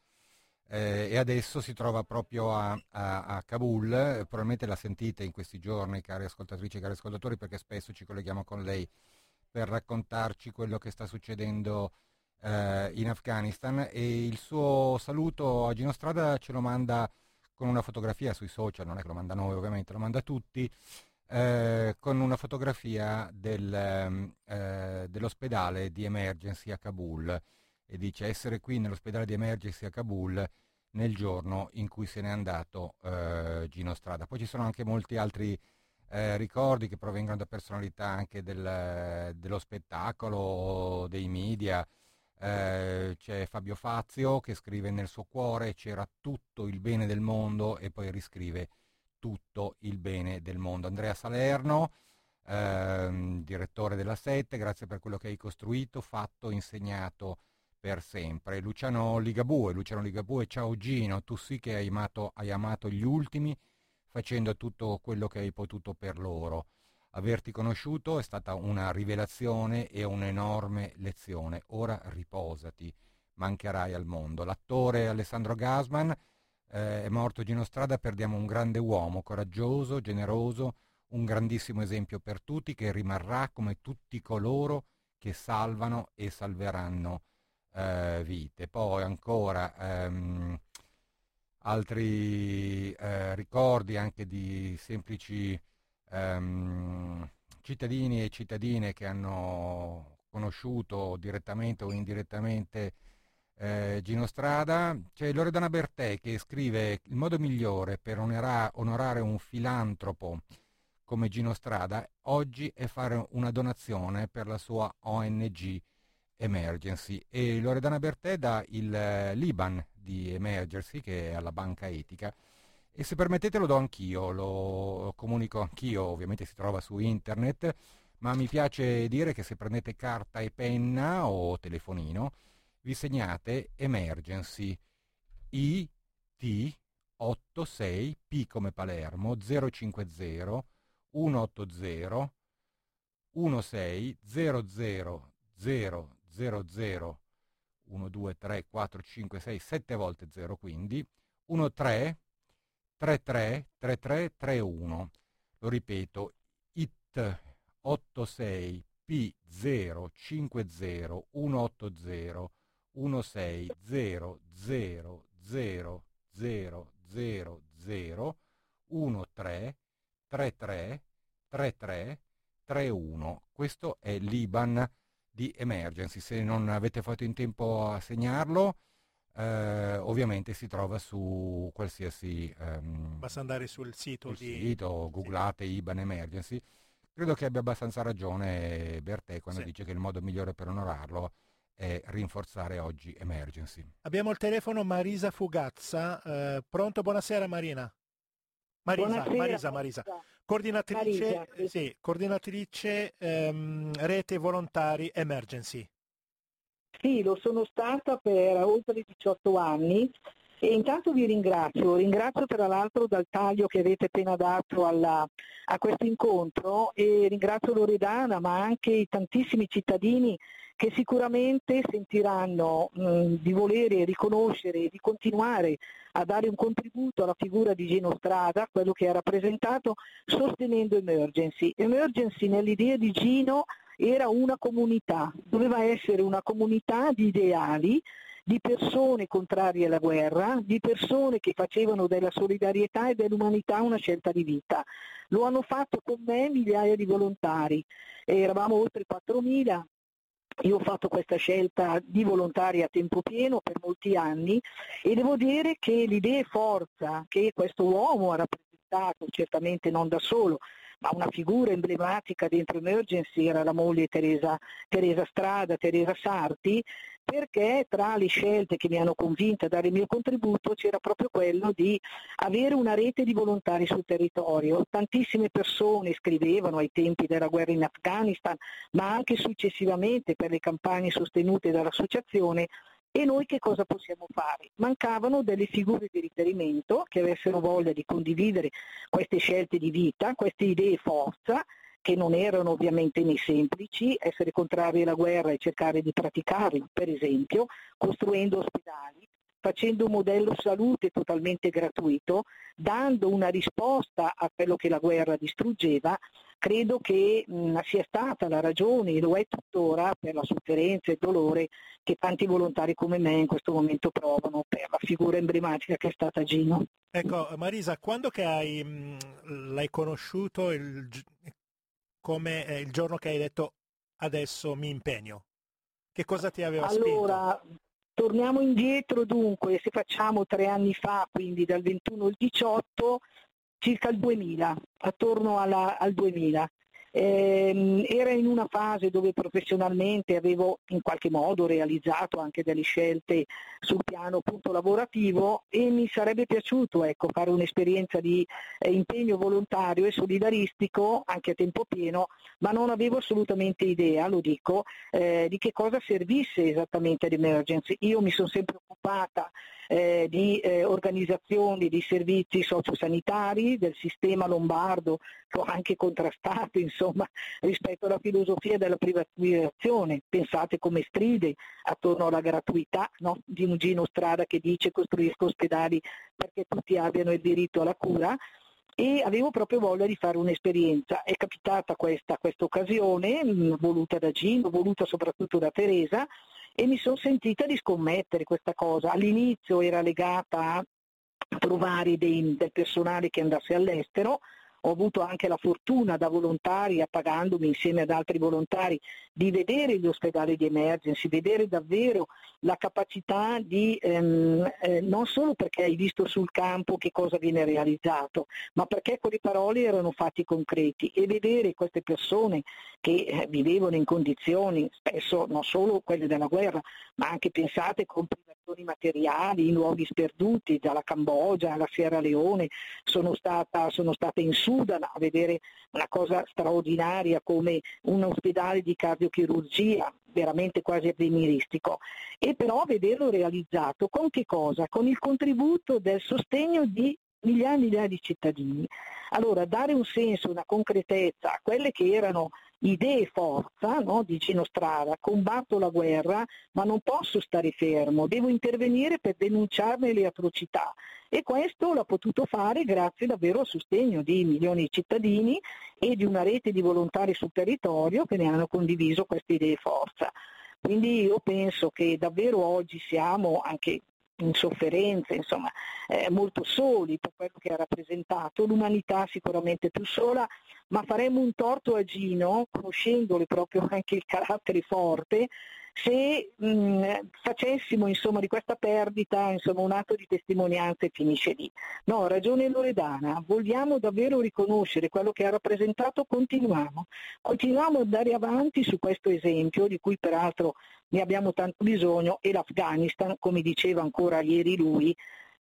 eh, e adesso si trova proprio a, a, a, Kabul, probabilmente la sentite in questi giorni cari ascoltatrici e cari ascoltatori perché spesso ci colleghiamo con lei per raccontarci quello che sta succedendo eh, in Afghanistan. E il suo saluto a Gino Strada ce lo manda con una fotografia sui social, non è che lo manda noi ovviamente, lo manda tutti, eh, con una fotografia del, eh, dell'ospedale di emergency a Kabul e dice essere qui nell'ospedale di emergency a Kabul nel giorno in cui se n'è andato eh, Gino Strada. Poi ci sono anche molti altri eh, ricordi che provengono da personalità anche del, dello spettacolo, dei media. Eh, c'è Fabio Fazio che scrive nel suo cuore c'era tutto il bene del mondo e poi riscrive tutto il bene del mondo. Andrea Salerno, ehm, direttore della Sette, grazie per quello che hai costruito, fatto, insegnato per sempre. Luciano Ligabue, Luciano Ligabue, ciao Gino, tu sì che hai amato, hai amato gli ultimi facendo tutto quello che hai potuto per loro. Averti conosciuto è stata una rivelazione e un'enorme lezione. Ora riposati, mancherai al mondo. L'attore Alessandro Gasman eh, è morto Gino Strada, perdiamo un grande uomo, coraggioso, generoso, un grandissimo esempio per tutti che rimarrà come tutti coloro che salvano e salveranno eh, vite. Poi ancora ehm, altri eh, ricordi anche di semplici ehm, cittadini e cittadine che hanno conosciuto direttamente o indirettamente eh, Gino Strada. C'è Loredana Bertè che scrive il modo migliore per onera- onorare un filantropo come Gino Strada oggi è fare una donazione per la sua ONG Emergency. E Loredana Bertè dà il eh, Liban di Emergency che è alla banca etica. E se permettete lo do anch'io, lo comunico anch'io, ovviamente si trova su internet, ma mi piace dire che se prendete carta e penna o telefonino vi segnate Emergency. I T 86 P come Palermo 050 180 16 00 000 1 2 3 4 5 6 7 volte 0 quindi 1 3 3 3 3 3 3 1 lo ripeto IT 86 P 0 5 0 180 16 0 0 0 0 0 0 1 3 3 3 3 3 3 1 questo è l'IBAN di emergency se non avete fatto in tempo a segnarlo eh, ovviamente si trova su qualsiasi ehm, basta andare sul sito sul di sito googlate sì. IBAN emergency credo che abbia abbastanza ragione Bertè quando Sì. dice che il modo migliore per onorarlo è rinforzare oggi emergency Abbiamo il telefono Marisa Fugazza. eh, pronto? Buonasera Marina. Marisa, Buonasera, Marisa, Marisa. Coordinatrice, eh, sì, coordinatrice ehm, rete volontari emergency. Sì, lo sono stata per oltre 18 anni e intanto vi ringrazio, ringrazio tra l'altro dal taglio che avete appena dato alla- a questo incontro e ringrazio Loredana ma anche i tantissimi cittadini che sicuramente sentiranno mh, di volere riconoscere e di continuare a dare un contributo alla figura di Gino Strada, quello che ha rappresentato sostenendo Emergency. Emergency nell'idea di Gino era una comunità, doveva essere una comunità di ideali, di persone contrarie alla guerra, di persone che facevano della solidarietà e dell'umanità una scelta di vita. Lo hanno fatto con me migliaia di volontari, eravamo oltre 4.000, io ho fatto questa scelta di volontari a tempo pieno per molti anni e devo dire che l'idea e forza che questo uomo ha rappresentato, certamente non da solo, ma una figura emblematica dentro Emergency era la moglie Teresa, Teresa Strada, Teresa Sarti, perché tra le scelte che mi hanno convinta a dare il mio contributo c'era proprio quello di avere una rete di volontari sul territorio. Tantissime persone scrivevano ai tempi della guerra in Afghanistan, ma anche successivamente per le campagne sostenute dall'associazione. E noi che cosa possiamo fare? Mancavano delle figure di riferimento che avessero voglia di condividere queste scelte di vita, queste idee forza, che non erano ovviamente né semplici, essere contrari alla guerra e cercare di praticarla, per esempio, costruendo ospedali, facendo un modello salute totalmente gratuito, dando una risposta a quello che la guerra distruggeva, credo che mh, sia stata la ragione, e lo è tuttora, per la sofferenza e il dolore che tanti volontari come me in questo momento provano per la figura emblematica che è stata Gino. Ecco, Marisa, quando che hai, mh, l'hai conosciuto il, come eh, il giorno che hai detto adesso mi impegno? Che cosa ti aveva spinto? Torniamo indietro dunque, se facciamo tre anni fa, quindi dal 21 al 18, circa il 2000, attorno alla- al 2000. Ehm, era in una fase dove professionalmente avevo in qualche modo realizzato anche delle scelte sul piano appunto lavorativo e mi sarebbe piaciuto ecco, fare un'esperienza di eh, impegno volontario e solidaristico anche a tempo pieno, ma non avevo assolutamente idea, lo dico, eh, di che cosa servisse esattamente l'emergency. Io mi sono sempre occupata eh, di eh, organizzazioni di servizi sociosanitari del sistema lombardo anche contrastato insomma rispetto alla filosofia della privatizzazione. Pensate come stride attorno alla gratuità no? di un Gino Strada che dice costruisco ospedali perché tutti abbiano il diritto alla cura e avevo proprio voglia di fare un'esperienza. È capitata questa, questa occasione, mh, voluta da Gino, voluta soprattutto da Teresa, e mi sono sentita di scommettere questa cosa. All'inizio era legata a trovare dei- del personale che andasse all'estero, ho avuto anche la fortuna da volontaria, pagandomi insieme ad altri volontari, di vedere gli ospedali di emergency, vedere davvero la capacità di, ehm, eh, non solo perché hai visto sul campo che cosa viene realizzato, ma perché quelle parole erano fatti concreti. E vedere queste persone che eh, vivevano in condizioni, spesso non solo quelle della guerra, ma anche pensate con donazioni materiali in luoghi sperduti, dalla Cambogia alla Sierra Leone, sono stata, sono stata in Sudan a vedere una cosa straordinaria come un ospedale di cardiochirurgia, veramente quasi avveniristico, e però vederlo realizzato con che cosa? Con il contributo del sostegno di migliaia e migliaia di cittadini. Allora, dare un senso, una concretezza a quelle che erano idee e forza no, di Gino Strada, combatto la guerra ma non posso stare fermo, devo intervenire per denunciarne le atrocità e questo l'ha potuto fare grazie davvero al sostegno di milioni di cittadini e di una rete di volontari sul territorio che ne hanno condiviso queste idee e forza. Quindi io penso che davvero oggi siamo anche in sofferenza, insomma, eh, molto soli per quello che ha rappresentato, l'umanità sicuramente più sola, ma faremmo un torto a Gino, conoscendole proprio anche il carattere forte, se mh, facessimo insomma, di questa perdita insomma, un atto di testimonianza e finisce lì. No, ragione Loredana, vogliamo davvero riconoscere quello che ha rappresentato, continuiamo. Continuiamo ad andare avanti su questo esempio, di cui peraltro ne abbiamo tanto bisogno, e l'Afghanistan, come diceva ancora ieri lui,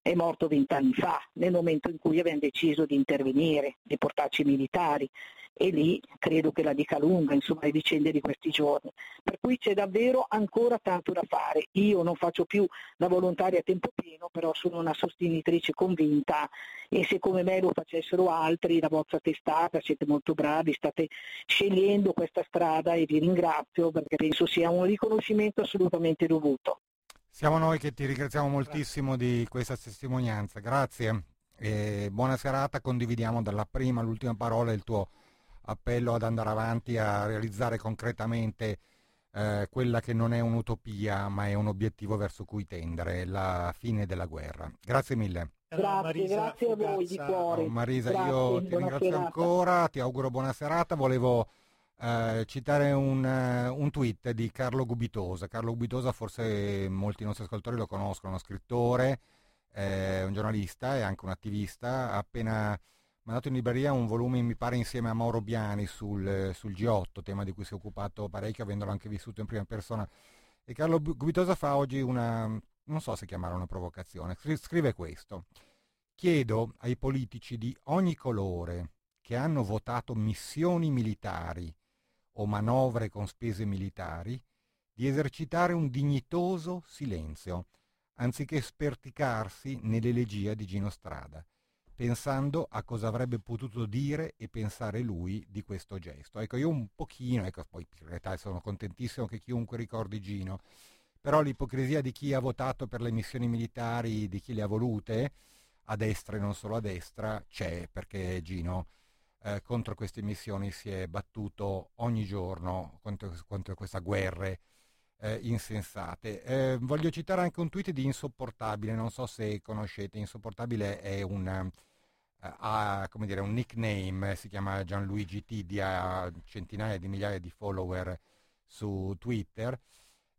è morto vent'anni fa, nel momento in cui abbiamo deciso di intervenire, di portarci militari e lì credo che la dica lunga, insomma, le vicende di questi giorni. Per cui c'è davvero ancora tanto da fare. Io non faccio più la volontaria a tempo pieno, però sono una sostenitrice convinta e se come me lo facessero altri, la vostra testata, siete molto bravi, state scegliendo questa strada e vi ringrazio perché penso sia un riconoscimento assolutamente dovuto. Siamo noi che ti ringraziamo moltissimo di questa testimonianza, grazie e buona serata, condividiamo dalla prima all'ultima parola il tuo appello ad andare avanti a realizzare concretamente eh, quella che non è un'utopia ma è un obiettivo verso cui tendere, la fine della guerra. Grazie mille. Grazie, Marisa grazie a voi di cuore. Oh, Marisa, grazie, io ti ringrazio serata. ancora, ti auguro buona serata. Volevo eh, citare un, uh, un, tweet di Carlo Gubitosa. Carlo Gubitosa forse molti nostri ascoltatori lo conoscono, uno scrittore, eh, un giornalista e anche un attivista, ha appena mandato in libreria un volume, mi pare, insieme a Mauro Biani sul, sul G8, tema di cui si è occupato parecchio, avendolo anche vissuto in prima persona. E Carlo Gubitosa fa oggi una, non so se chiamarla una provocazione, scrive questo. Chiedo ai politici di ogni colore che hanno votato missioni militari o manovre con spese militari di esercitare un dignitoso silenzio, anziché sperticarsi nell'elegia di Gino Strada pensando a cosa avrebbe potuto dire e pensare lui di questo gesto. Ecco, io un pochino, ecco, poi in realtà sono contentissimo che chiunque ricordi Gino, però l'ipocrisia di chi ha votato per le missioni militari, di chi le ha volute, a destra e non solo a destra, c'è, perché Gino eh, contro queste missioni si è battuto ogni giorno contro, contro queste guerre eh, insensate. Eh, voglio citare anche un tweet di Insopportabile, non so se conoscete, Insopportabile è un, uh, ha, dire, un nickname, si chiama Gianluigi Tidi, ha centinaia di migliaia di follower su Twitter,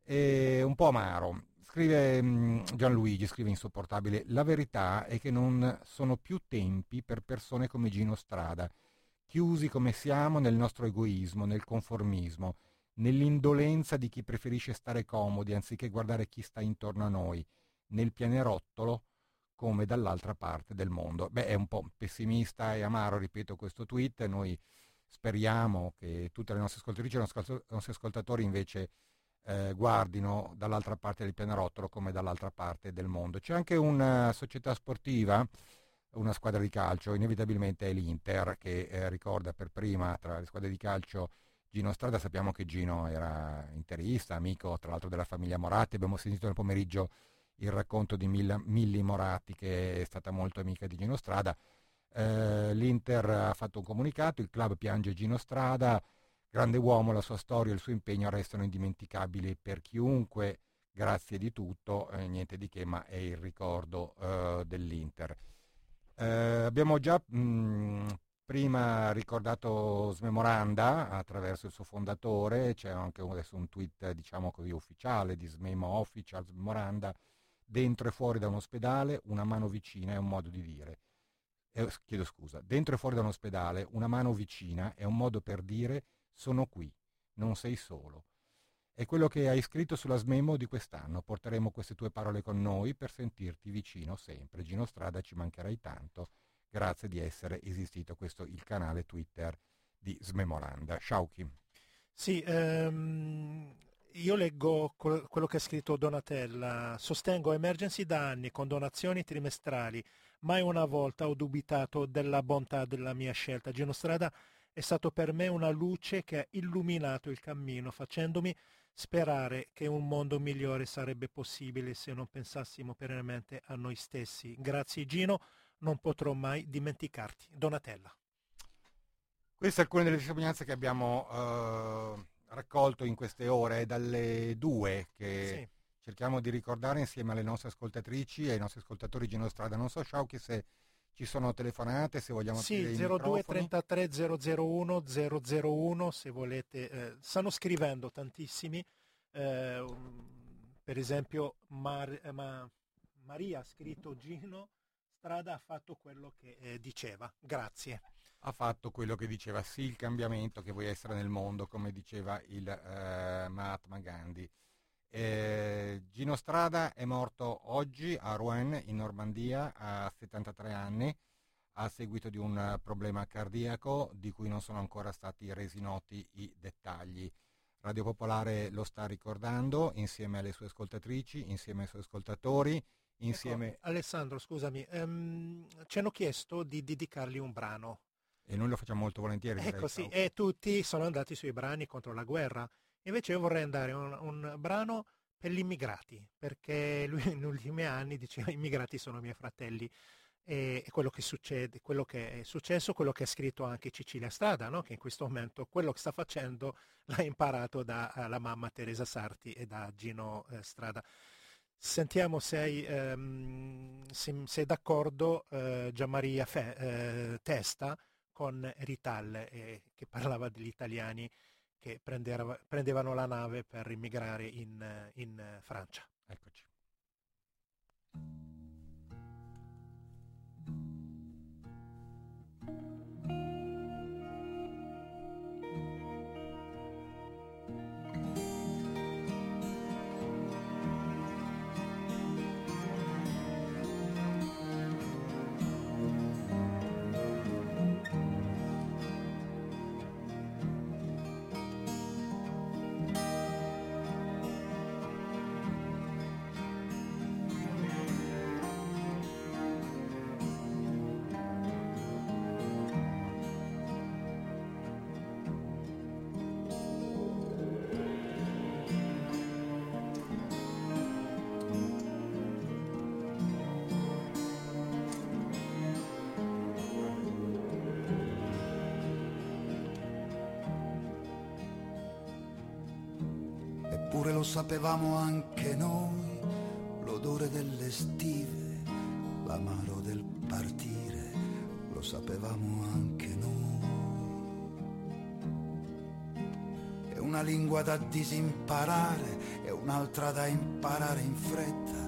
è un po' amaro. Scrive um, Gianluigi, scrive Insopportabile, la verità è che non sono più tempi per persone come Gino Strada, chiusi come siamo nel nostro egoismo, nel conformismo, nell'indolenza di chi preferisce stare comodi anziché guardare chi sta intorno a noi, nel pianerottolo come dall'altra parte del mondo. Beh, è un po' pessimista e amaro, ripeto, questo tweet, noi speriamo che tutte le nostre ascoltatrici e i nostri ascoltatori invece eh, guardino dall'altra parte del pianerottolo come dall'altra parte del mondo. C'è anche una società sportiva, una squadra di calcio, inevitabilmente è l'Inter, che eh, ricorda per prima tra le squadre di calcio Gino Strada, sappiamo che Gino era interista, amico tra l'altro della famiglia Moratti, abbiamo sentito nel pomeriggio il racconto di Milla, Milli Moratti che è stata molto amica di Gino Strada. Eh, L'Inter ha fatto un comunicato, il club piange Gino Strada, grande uomo, la sua storia e il suo impegno restano indimenticabili per chiunque, grazie di tutto, eh, niente di che, ma è il ricordo eh, dell'Inter. Eh, abbiamo già mh, prima ricordato Smemoranda attraverso il suo fondatore, c'è anche adesso un tweet diciamo così ufficiale di Smemo Official Smemoranda, dentro e fuori da un ospedale una mano vicina è un modo di dire. Eh, chiedo scusa, dentro e fuori da un ospedale una mano vicina è un modo per dire sono qui, non sei solo. È quello che hai scritto sulla smemo di quest'anno. Porteremo queste tue parole con noi per sentirti vicino sempre. Gino Strada, ci mancherai tanto. Grazie di essere esistito. Questo è il canale Twitter di Smemoranda. Sciauchi. Sì, ehm, io leggo quello che ha scritto Donatella. Sostengo Emergency da anni con donazioni trimestrali. Mai una volta ho dubitato della bontà della mia scelta. Gino Strada è stato per me una luce che ha illuminato il cammino, facendomi sperare che un mondo migliore sarebbe possibile se non pensassimo perennemente a noi stessi. Grazie Gino, non potrò mai dimenticarti. Donatella. Queste alcune delle testimonianze che abbiamo uh, raccolto in queste ore, dalle due che sì. cerchiamo di ricordare insieme alle nostre ascoltatrici e ai nostri ascoltatori Gino Strada. Non so, Sciauchi, se ci sono telefonate, se vogliamo Sì, 02 33 001 001 se volete. Eh, stanno scrivendo tantissimi. Eh, per esempio Mar- eh, Ma- Maria ha scritto Gino Strada ha fatto quello che eh, diceva. Grazie. Ha fatto quello che diceva, sì, il cambiamento che vuoi essere nel mondo, come diceva il eh, Mahatma Gandhi. Eh, Gino Strada è morto oggi a Rouen in Normandia a 73 anni a seguito di un problema cardiaco di cui non sono ancora stati resi noti i dettagli. Radio Popolare lo sta ricordando insieme alle sue ascoltatrici, insieme ai suoi ascoltatori, ecco, insieme... Ecco, Alessandro, scusami, um, ci hanno chiesto di dedicargli un brano. E noi lo facciamo molto volentieri. Ecco sì, e tutti sono andati sui brani contro la guerra. Invece io vorrei andare un, un brano per gli immigrati, perché lui negli ultimi anni diceva i immigrati sono miei fratelli e quello che succede, quello che è successo, quello che ha scritto anche Cecilia Strada, no? che in questo momento quello che sta facendo l'ha imparato dalla mamma Teresa Sarti e da Gino eh, Strada. Sentiamo se, hai, ehm, se sei d'accordo eh, Gianmaria Fe, eh, Testa con Rital eh, che parlava degli italiani che prendeva, prendevano la nave per immigrare in, in Francia. Eccoci. Sapevamo anche noi, l'odore delle stive, l'amaro del partire, lo sapevamo anche noi. È una lingua da disimparare e un'altra da imparare in fretta,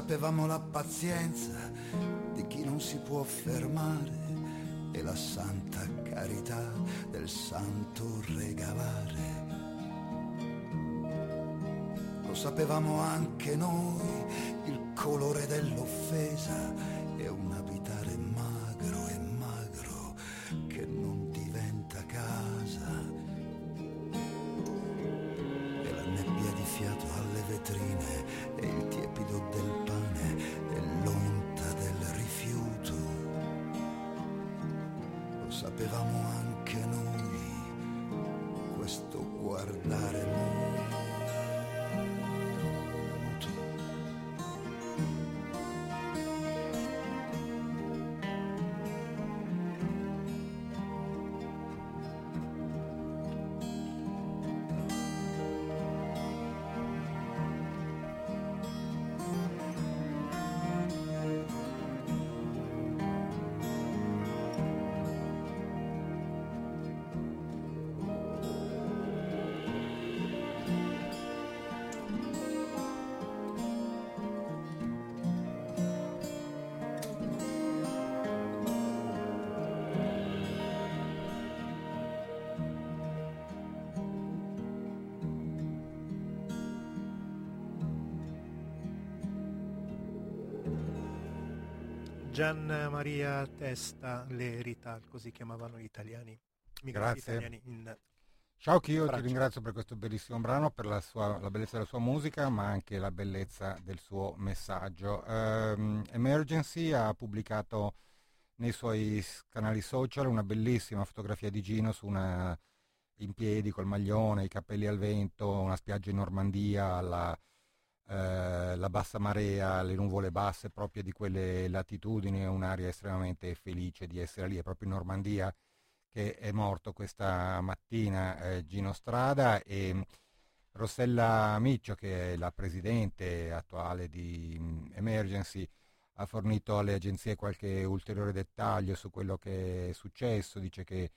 sapevamo la pazienza di chi non si può fermare e la santa carità del santo regalare. Lo sapevamo anche noi, il colore dell'offesa Gian Maria Testa Lerital, così chiamavano gli italiani, migranti Grazie. italiani in Ciao Chio, ti Francia. ringrazio per questo bellissimo brano, per la, sua- la bellezza della sua musica, ma anche la bellezza del suo messaggio. Ehm, Emergency ha pubblicato nei suoi canali social una bellissima fotografia di Gino su una, in piedi col maglione, i capelli al vento, una spiaggia in Normandia, alla, eh, la bassa marea, le nuvole basse proprio di quelle latitudini, è un'aria estremamente felice di essere lì, è proprio in Normandia che è morto questa mattina eh, Gino Strada e mh, Rossella Miccio, che è la presidente attuale di mh, Emergency, ha fornito alle agenzie qualche ulteriore dettaglio su quello che è successo, dice che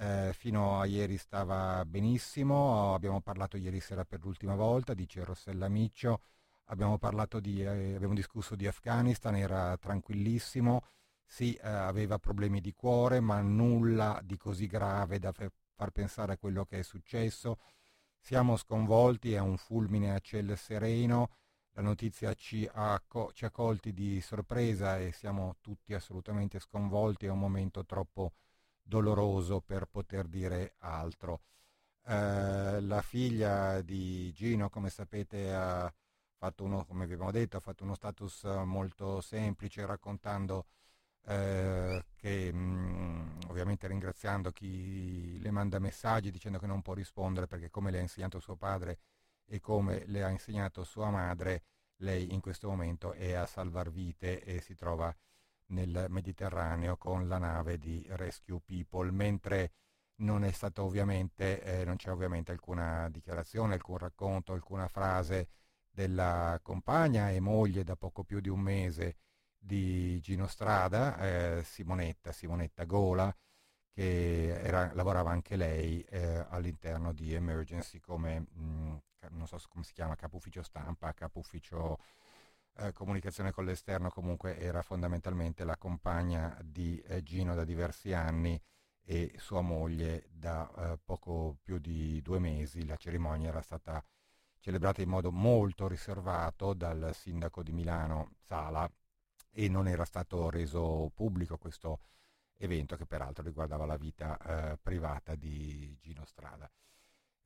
eh, fino a ieri stava benissimo, abbiamo parlato ieri sera per l'ultima volta, dice Rossella Miccio, abbiamo, di, eh, abbiamo discusso di Afghanistan, era tranquillissimo, sì, eh, aveva problemi di cuore, ma nulla di così grave da fe- far pensare a quello che è successo. Siamo sconvolti, è un fulmine a ciel sereno, la notizia ci ha, co- ci ha colti di sorpresa e siamo tutti assolutamente sconvolti, è un momento troppo doloroso per poter dire altro. Eh, la figlia di Gino, come sapete, ha fatto uno, come abbiamo detto, ha fatto uno status eh, molto semplice raccontando eh, che mh, ovviamente ringraziando chi le manda messaggi dicendo che non può rispondere perché come le ha insegnato suo padre e come le ha insegnato sua madre, lei in questo momento è a salvar vite e si trova nel Mediterraneo con la nave di Rescue People, mentre non è stato ovviamente, eh, non c'è ovviamente alcuna dichiarazione, alcun racconto, alcuna frase della compagna e moglie da poco più di un mese di Gino Strada, eh, Simonetta, Simonetta Gola, che era- lavorava anche lei eh, all'interno di Emergency come, mh, ca- non so come si chiama, capo ufficio stampa, capo ufficio eh, comunicazione con l'esterno, comunque era fondamentalmente la compagna di eh, Gino da diversi anni e sua moglie da eh, poco più di due mesi. La cerimonia era stata celebrata in modo molto riservato dal sindaco di Milano Sala e non era stato reso pubblico questo evento che peraltro riguardava la vita eh, privata di Gino Strada.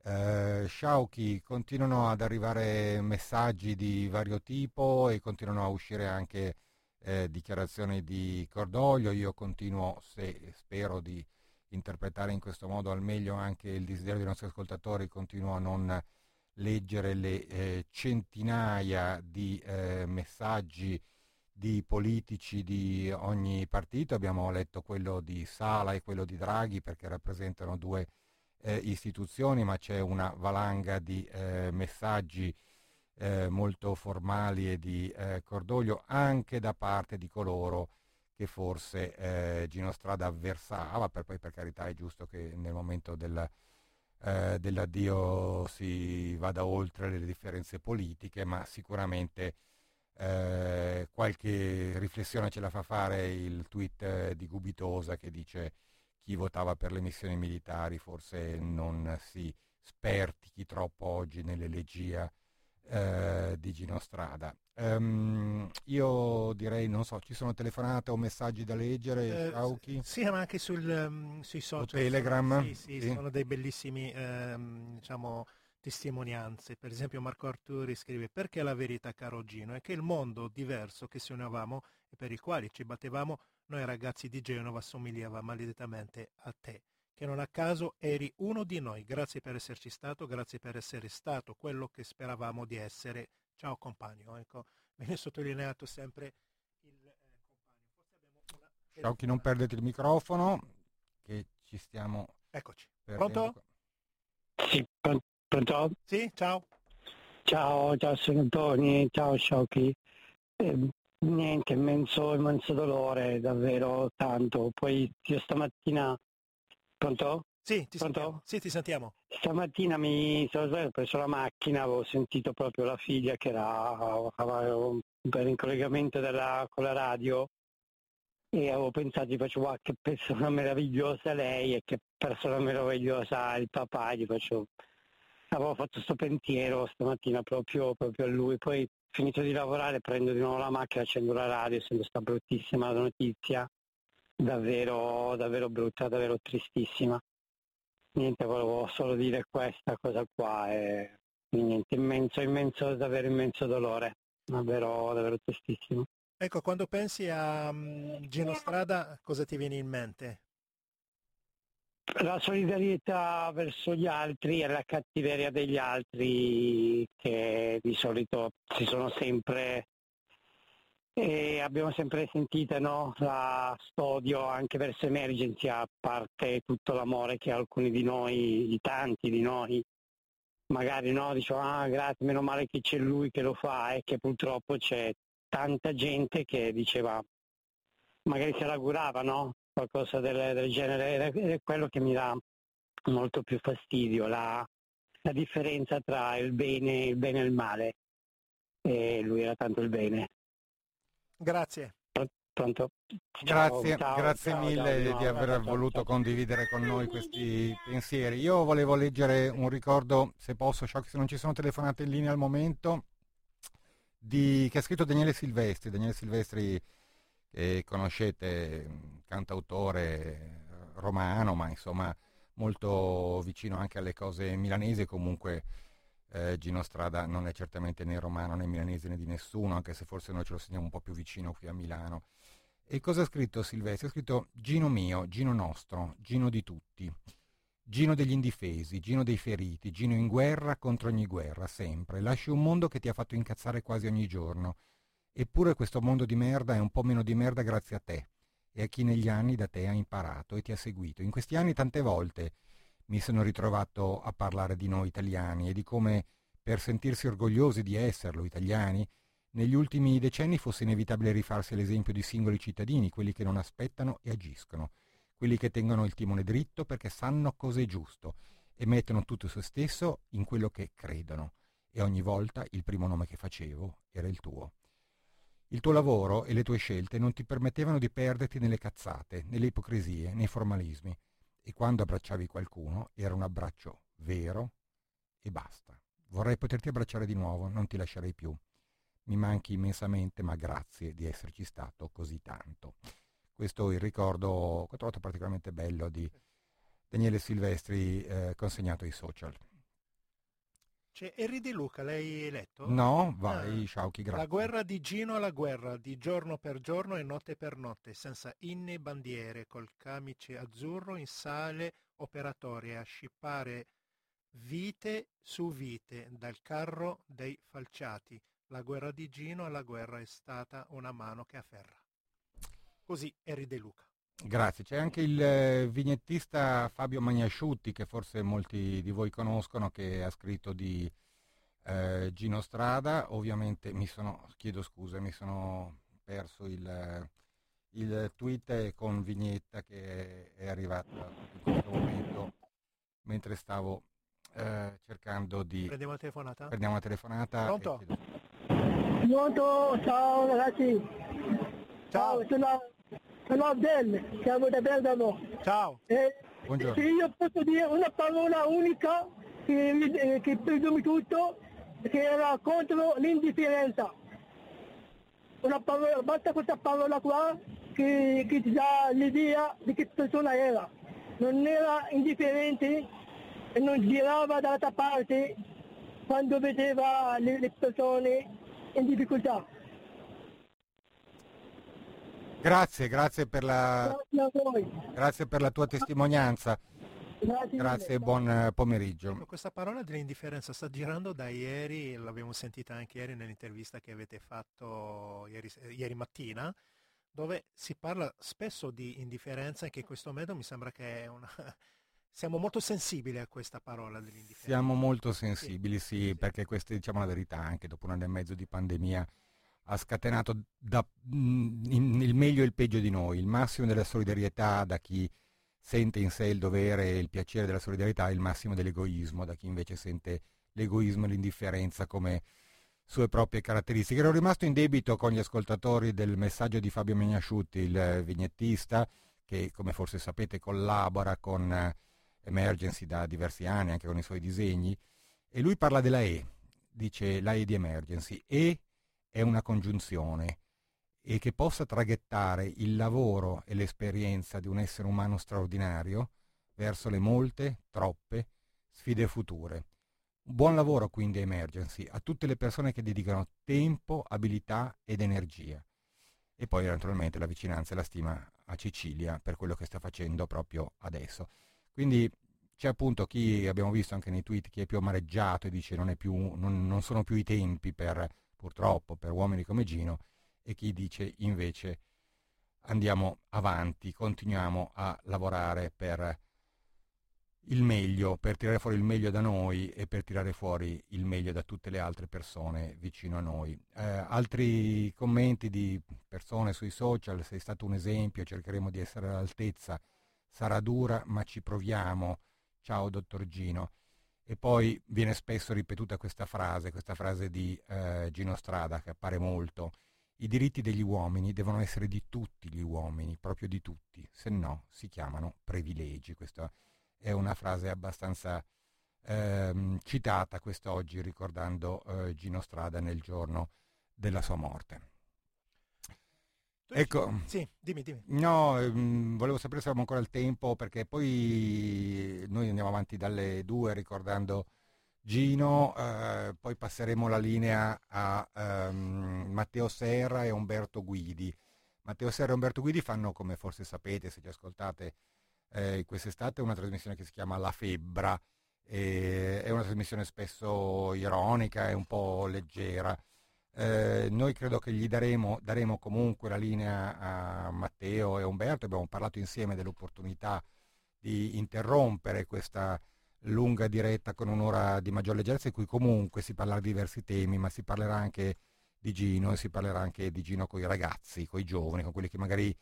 Eh, Sciauchi, continuano ad arrivare messaggi di vario tipo e continuano a uscire anche eh, dichiarazioni di cordoglio. Io continuo, se spero di interpretare in questo modo al meglio anche il desiderio dei nostri ascoltatori, continuo a non leggere le eh, centinaia di eh, messaggi di politici di ogni partito, abbiamo letto quello di Sala e quello di Draghi perché rappresentano due eh, istituzioni, ma c'è una valanga di eh, messaggi eh, molto formali e di eh, cordoglio anche da parte di coloro che forse eh, Gino Strada avversava, per poi per carità è giusto che nel momento del, eh, dell'addio si vada oltre le differenze politiche, ma sicuramente qualche riflessione ce la fa fare il tweet di Gubitosa che dice chi votava per le missioni militari forse non si spertichi troppo oggi nell'elegia eh, di Gino Strada. Ehm, io direi, non so, ci sono telefonate o messaggi da leggere, Eh? Sì, ma anche sul, ehm, sui social. Telegram? Sì, sì, Sì. sono dei bellissimi ehm, diciamo, testimonianze. Per esempio Marco Arturi scrive perché la verità, caro Gino, è che il mondo diverso che sognavamo e per il quale ci battevamo noi ragazzi di Genova somigliava maledettamente a te, che non a caso eri uno di noi. Grazie per esserci stato, grazie per essere stato quello che speravamo di essere. Ciao compagno. Ecco, viene sottolineato sempre il eh, compagno. Forse abbiamo una Sciauchi, non perdete il microfono, che ci stiamo Eccoci. perdendo Pronto? Sì, pron- pronto? Sì, ciao. Ciao, ciao, sono Tony, ciao Sciocchi. Eh, niente, immenso, immenso dolore, davvero tanto. Poi io stamattina, pronto? Sì, ti Pronto? sentiamo. Sì, ti sentiamo. Stamattina mi sono preso la macchina, avevo sentito proprio la figlia che era per in collegamento della- con la radio e avevo pensato, gli faccio, wow, che persona meravigliosa lei e che persona meravigliosa il papà, gli faccio, avevo fatto questo pensiero stamattina proprio, proprio a lui, poi finito di lavorare prendo di nuovo la macchina, accendo la radio, essendo sta bruttissima notizia, davvero, davvero brutta, davvero tristissima. Niente, volevo solo dire questa cosa qua e niente, immenso, immenso, davvero immenso dolore, davvero, davvero tristissimo. Ecco, quando pensi a mm, Gino Strada, cosa ti viene in mente? La solidarietà verso gli altri e la cattiveria degli altri che di solito si sono sempre e abbiamo sempre sentito no? la stodio anche verso Emergency, a parte tutto l'amore che alcuni di noi, di tanti di noi, magari no, dicono ah grazie, meno male che c'è lui che lo fa e che purtroppo c'è tanta gente che diceva, magari se l'augurava, no? Qualcosa del, del genere, è- quello che mi dà molto più fastidio, la, la differenza tra il bene, il bene e il male. E lui era tanto il bene. Grazie. Pronto? Ciao, Grazie, ciao, grazie ciao, mille di aver voluto condividere con noi questi pensieri. Io volevo leggere un ricordo, se posso, Sciocchi, se non ci sono telefonate in linea al momento, di, che ha scritto Daniele Silvestri. Daniele Silvestri, che conoscete, mh, cantautore eh, romano, ma insomma molto vicino anche alle cose milanesi comunque eh, Gino Strada non è certamente né romano né milanese né di nessuno, anche se forse noi ce lo sentiamo un po' più vicino qui a Milano. E cosa ha scritto Silvestri? Ha scritto Gino mio, Gino nostro, Gino di tutti, Gino degli indifesi, Gino dei feriti, Gino in guerra contro ogni guerra, sempre. Lasci un mondo che ti ha fatto incazzare quasi ogni giorno. Eppure questo mondo di merda è un po' meno di merda grazie a te e a chi negli anni da te ha imparato e ti ha seguito. In questi anni tante volte mi sono ritrovato a parlare di noi italiani e di come, per sentirsi orgogliosi di esserlo italiani, negli ultimi decenni fosse inevitabile rifarsi all'esempio di singoli cittadini, quelli che non aspettano e agiscono, quelli che tengono il timone dritto perché sanno cosa è giusto e mettono tutto se stesso in quello che credono. E ogni volta il primo nome che facevo era il tuo. Il tuo lavoro e le tue scelte non ti permettevano di perderti nelle cazzate, nelle ipocrisie, nei formalismi. E quando abbracciavi qualcuno era un abbraccio vero e basta. Vorrei poterti abbracciare di nuovo, non ti lascerei più. Mi manchi immensamente, ma grazie di esserci stato così tanto. Questo è il ricordo che ho trovato particolarmente bello di Daniele Silvestri eh, consegnato ai social. C'è Eri Di Luca, l'hai letto? No, vai, Ah. Sciauchi, grazie. La guerra di Gino alla guerra, di giorno per giorno e notte per notte, senza inni e bandiere, col camice azzurro in sale operatorie a scippare vite su vite dal carro dei falciati. La guerra di Gino alla guerra è stata una mano che afferra. Così Eri De Luca. Grazie, c'è anche il eh, vignettista Fabio Magnasciutti che forse molti di voi conoscono che ha scritto di eh, Gino Strada, ovviamente mi sono, chiedo scusa, mi sono perso il, il tweet con vignetta che è arrivata in questo momento mentre stavo eh, cercando di... Prendiamo la telefonata? Prendiamo la telefonata. Pronto? chiedo- Pronto, ciao ragazzi. Ciao. sono, sono Abdel, chiamo da Bergamo. Ciao. E Buongiorno. io posso dire una parola unica che, mi- eh, che presume tutto, che era contro l'indifferenza. Una parola, basta questa parola qua che, che ti dà l'idea di che persona era. Non era indifferente e non girava dall'altra parte quando vedeva le, le persone in difficoltà. Grazie, grazie per la, Grazie a voi. grazie per la tua testimonianza. Grazie, Grazie e buon eh, pomeriggio. Questa parola dell'indifferenza sta girando da ieri, l'abbiamo sentita anche ieri nell'intervista che avete fatto ieri, ieri mattina, dove si parla spesso di indifferenza e che in questo momento mi sembra che è una... siamo molto sensibili a questa parola dell'indifferenza. Siamo molto sensibili, sì, perché questa diciamo la verità, anche dopo un anno e mezzo di pandemia ha scatenato da- mh, in- il meglio e il peggio di noi, il massimo della solidarietà da chi sente in sé il dovere e il piacere della solidarietà e il massimo dell'egoismo da chi invece sente l'egoismo e l'indifferenza come sue proprie caratteristiche. Ero rimasto in debito con gli ascoltatori del messaggio di Fabio Megnasciutti, il vignettista, che come forse sapete collabora con eh, Emergency da diversi anni, anche con i suoi disegni, e lui parla della E, dice la E di Emergency. E è una congiunzione e che possa traghettare il lavoro e l'esperienza di un essere umano straordinario verso le molte, troppe sfide future. Buon lavoro quindi a Emergency, a tutte le persone che dedicano tempo, abilità ed energia. E poi naturalmente la vicinanza e la stima a Cecilia per quello che sta facendo proprio adesso. Quindi c'è appunto chi abbiamo visto anche nei tweet chi è più amareggiato e dice non, più, non, non sono più i tempi per purtroppo per uomini come Gino e chi dice invece andiamo avanti, continuiamo a lavorare per il meglio, per tirare fuori il meglio da noi e per tirare fuori il meglio da tutte le altre persone vicino a noi. Eh, altri commenti di persone sui social, sei stato un esempio, cercheremo di essere all'altezza, sarà dura ma ci proviamo, ciao dottor Gino. E poi viene spesso ripetuta questa frase, questa frase di eh, Gino Strada che appare molto, i diritti degli uomini devono essere di tutti gli uomini, proprio di tutti, se no si chiamano privilegi. Questa è una frase abbastanza ehm, citata quest'oggi ricordando eh, Gino Strada nel giorno della sua morte. Ecco. Sì, dimmi, dimmi. No, ehm, volevo sapere se avevamo ancora il tempo perché poi noi andiamo avanti dalle due ricordando Gino, eh, poi passeremo la linea a ehm, Matteo Serra e Umberto Guidi. Matteo Serra e Umberto Guidi fanno, come forse sapete se ci ascoltate eh, quest'estate, una trasmissione che si chiama La Febbra. e è una trasmissione spesso ironica e un po' leggera. Eh, noi credo che gli daremo, daremo comunque la linea a Matteo e Umberto, abbiamo parlato insieme dell'opportunità di interrompere questa lunga diretta con un'ora di maggior leggerezza in cui comunque si parlerà di diversi temi, ma si parlerà anche di Gino e si parlerà anche di Gino con i ragazzi, con i giovani, con quelli che magari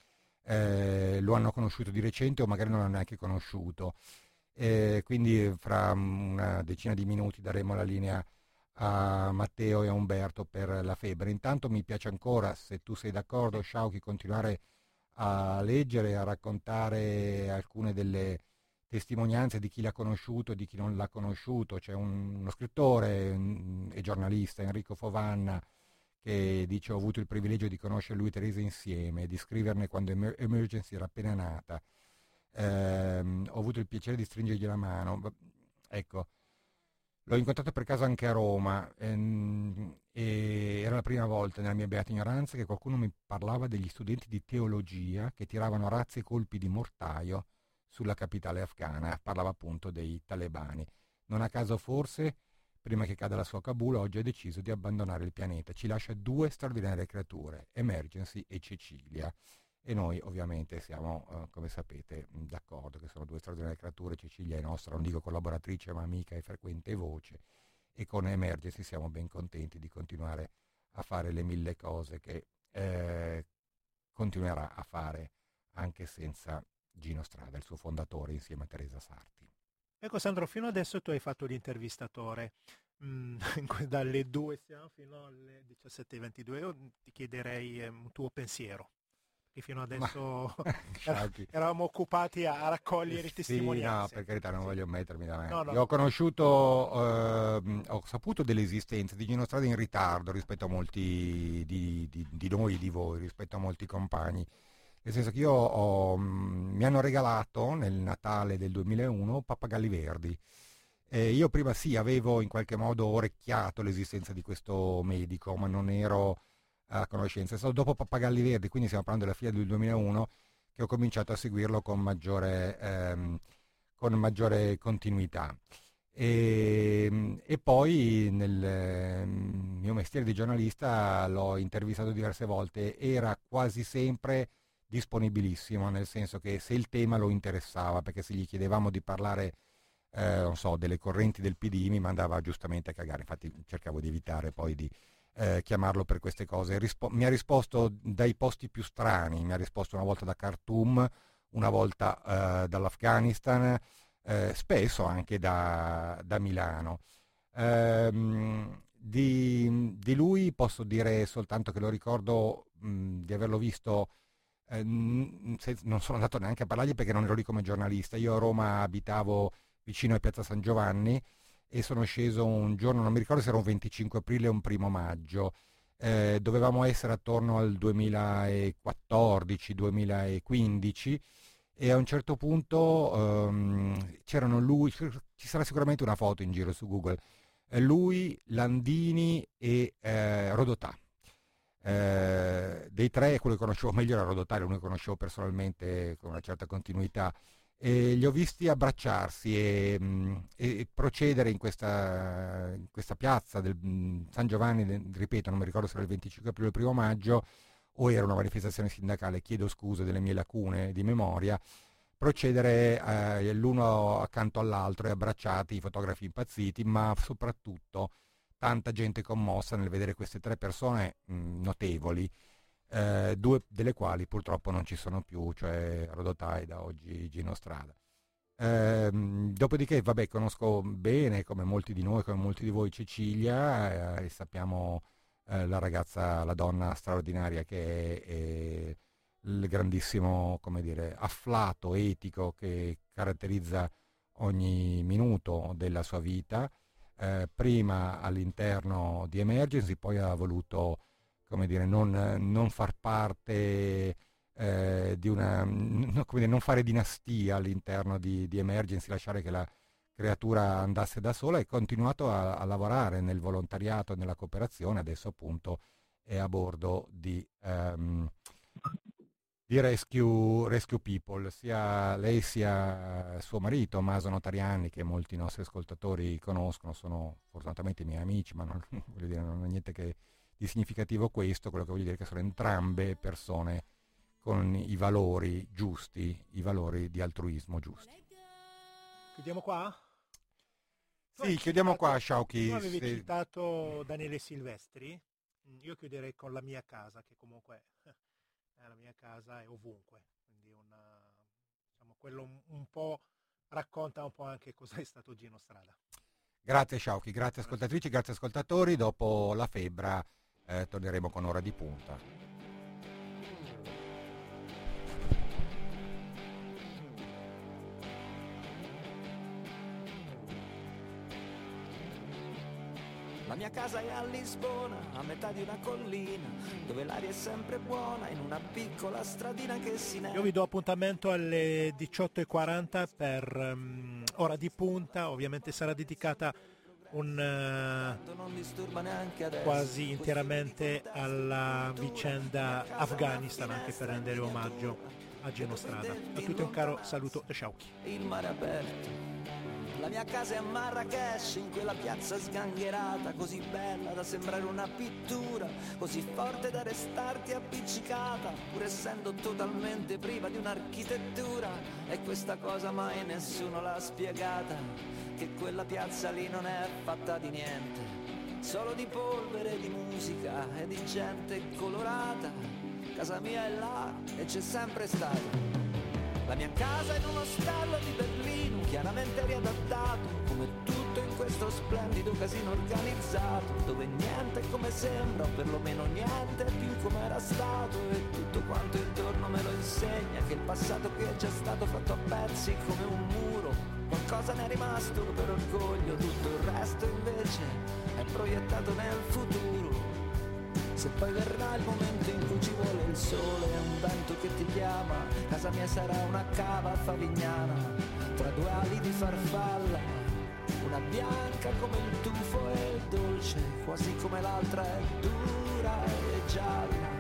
eh, lo hanno conosciuto di recente o magari non l'hanno neanche conosciuto. Eh, quindi fra una decina di minuti daremo la linea a Matteo e a Umberto per la febbre. Intanto mi piace ancora, se tu sei d'accordo, Sciauchi, continuare a leggere a raccontare alcune delle testimonianze di chi l'ha conosciuto e di chi non l'ha conosciuto. C'è un- uno scrittore un- e giornalista, Enrico Fovanna, che dice ho avuto il privilegio di conoscere lui e Teresa insieme, di scriverne quando Emer- Emergency era appena nata. Ehm, ho avuto il piacere di stringergli la mano. Ecco, l'ho incontrato per caso anche a Roma ehm, e era la prima volta nella mia beata ignoranza che qualcuno mi parlava degli studenti di teologia che tiravano razzi e colpi di mortaio sulla capitale afghana, parlava appunto dei talebani. Non a caso forse, prima che cada la sua Kabul, oggi ha deciso di abbandonare il pianeta. Ci lascia due straordinarie creature, Emergency e Cecilia. E noi ovviamente siamo, eh, come sapete, d'accordo che sono due straordinarie creature. Cecilia è nostra, non dico collaboratrice, ma amica e frequente voce. E con Emergency siamo ben contenti di continuare a fare le mille cose che eh, continuerà a fare anche senza Gino Strada, il suo fondatore, insieme a Teresa Sarti. Ecco Sandro, fino adesso tu hai fatto l'intervistatore, Mm, dalle 2 siamo fino alle 17.22, io ti chiederei eh, un tuo pensiero. Che fino adesso Sciauchi. eravamo occupati a, a raccogliere Sì, testimonianze. no, per carità, non Sì. voglio mettermi da me. No, no. Io ho conosciuto, ehm, ho saputo dell'esistenza di Gino Strada in ritardo rispetto a molti di, di- di noi, di voi, rispetto a molti compagni. Nel senso che io ho, mm, mi hanno regalato nel Natale del 2001 Pappagalli Verdi. E io prima sì, avevo in qualche modo orecchiato l'esistenza di questo medico, ma non ero a conoscenza. È stato dopo Pappagalli Verdi, quindi stiamo parlando della fine del 2001, che ho cominciato a seguirlo con maggiore, ehm, con maggiore continuità. E, e poi nel ehm, mio mestiere di giornalista l'ho intervistato diverse volte, era quasi sempre disponibilissimo, nel senso che se il tema lo interessava, perché se gli chiedevamo di parlare, eh, so, delle correnti del PD mi mandava giustamente a cagare, infatti cercavo di evitare poi di eh, chiamarlo per queste cose. Rispo- mi ha risposto dai posti più strani, mi ha risposto una volta da Khartoum, una volta eh, dall'Afghanistan, eh, spesso anche da, da Milano. Ehm, di, di lui posso dire soltanto che lo ricordo mh, di averlo visto, eh, non sono andato neanche a parlargli perché non ero lì come giornalista, io a Roma abitavo vicino a Piazza San Giovanni e sono sceso un giorno, non mi ricordo se era un 25 aprile o un primo maggio, eh, dovevamo essere attorno al 2014-2015 e a un certo punto ehm, c'erano lui, ci sarà sicuramente una foto in giro su Google, eh, lui, Landini e eh, Rodotà. Eh, dei tre quello che conoscevo meglio era Rodotà, l'unico che conoscevo personalmente con una certa continuità e li ho visti abbracciarsi e, mh, e procedere in questa, in questa piazza del mh, San Giovanni, ripeto, non mi ricordo se era il 25 aprile o il primo maggio o era una manifestazione sindacale, chiedo scusa delle mie lacune di memoria, procedere eh, l'uno accanto all'altro e abbracciati, i fotografi impazziti, ma soprattutto tanta gente commossa nel vedere queste tre persone mh, notevoli, eh, due delle quali purtroppo non ci sono più, cioè Rodotai da oggi Gino Strada. Ehm, dopodiché, vabbè, conosco bene, come molti di noi, come molti di voi, Cecilia, eh, e sappiamo eh, la ragazza, la donna straordinaria che è, e il grandissimo, come dire, afflato etico che caratterizza ogni minuto della sua vita, eh, prima all'interno di Emergency, poi ha voluto, come dire, non, non far parte eh, di una, come dire, non fare dinastia all'interno di, di Emergency, lasciare che la creatura andasse da sola e continuato a, a lavorare nel volontariato e nella cooperazione, adesso appunto è a bordo di, ehm, di Rescue, Rescue People, sia lei sia suo marito Maso Notariani, che molti nostri ascoltatori conoscono, sono fortunatamente miei amici, ma non, dire, non è niente che di significativo questo, quello che voglio dire che sono entrambe persone con i valori giusti, i valori di altruismo giusti. Chiudiamo qua? Tu Sì, chiudiamo citato- qua, Sciauchi. Tu avevi se- citato Daniele Silvestri, Mm, io chiuderei con la mia casa, che comunque è la mia casa è ovunque, quindi una, diciamo, quello un, un po' racconta un po' anche cosa è stato Gino Strada. Grazie Sciauchi, grazie ascoltatrici, grazie ascoltatori. Dopo la febbra eh, torneremo con ora di punta. La mia casa è a Lisbona, a metà di una collina, dove l'aria è sempre buona, in una piccola stradina che si neve. Io vi do appuntamento alle 18.40 per ehm, ora di punta, ovviamente sarà dedicata un, eh, quasi interamente alla vicenda Afghanistan, anche per rendere omaggio a Gino Strada. A tutti un caro saluto da Sciauchi. La mia casa è a Marrakesh, in quella piazza sgangherata, così bella da sembrare una pittura, così forte da restarti appiccicata, pur essendo totalmente priva di un'architettura. E questa cosa mai nessuno l'ha spiegata, che quella piazza lì non è fatta di niente, solo di polvere, di musica e di gente colorata. Casa mia è là e c'è sempre stata. La mia casa è in uno stallo di Berlino, chiaramente riadattato, come tutto in questo splendido casino organizzato Dove niente è come sembra o perlomeno niente è più come era stato E tutto quanto intorno me lo insegna Che il passato che è già stato fatto a pezzi come un muro Qualcosa ne è rimasto per orgoglio Tutto il resto invece è proiettato nel futuro. Se poi verrà il momento in cui ci vuole il sole un vento che ti chiama, casa mia sarà una cava favignana, tra due ali di farfalla, una bianca come il tufo e dolce, quasi come l'altra è dura e gialla.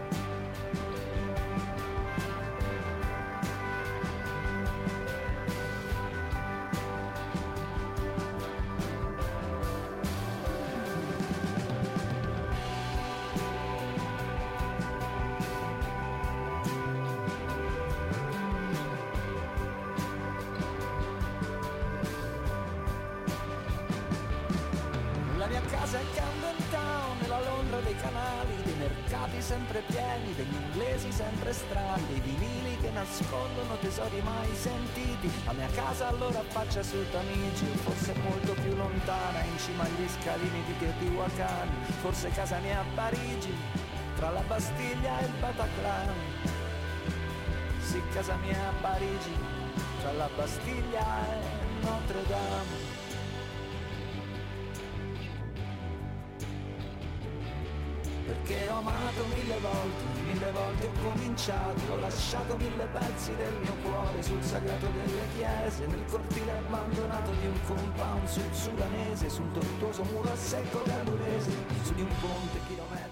Forse casa mia a Parigi, tra la Bastiglia e il Bataclan. Sì, casa mia a Parigi, tra la Bastiglia e Notre Dame. Perché ho amato mille volte, mille volte ho cominciato, ho lasciato mille pezzi del mio cuore sul sagrato delle chiese, nel cortile abbandonato di un compound sul sudanese, sul tortuoso muro a secco gallurese, su di un ponte chilometrico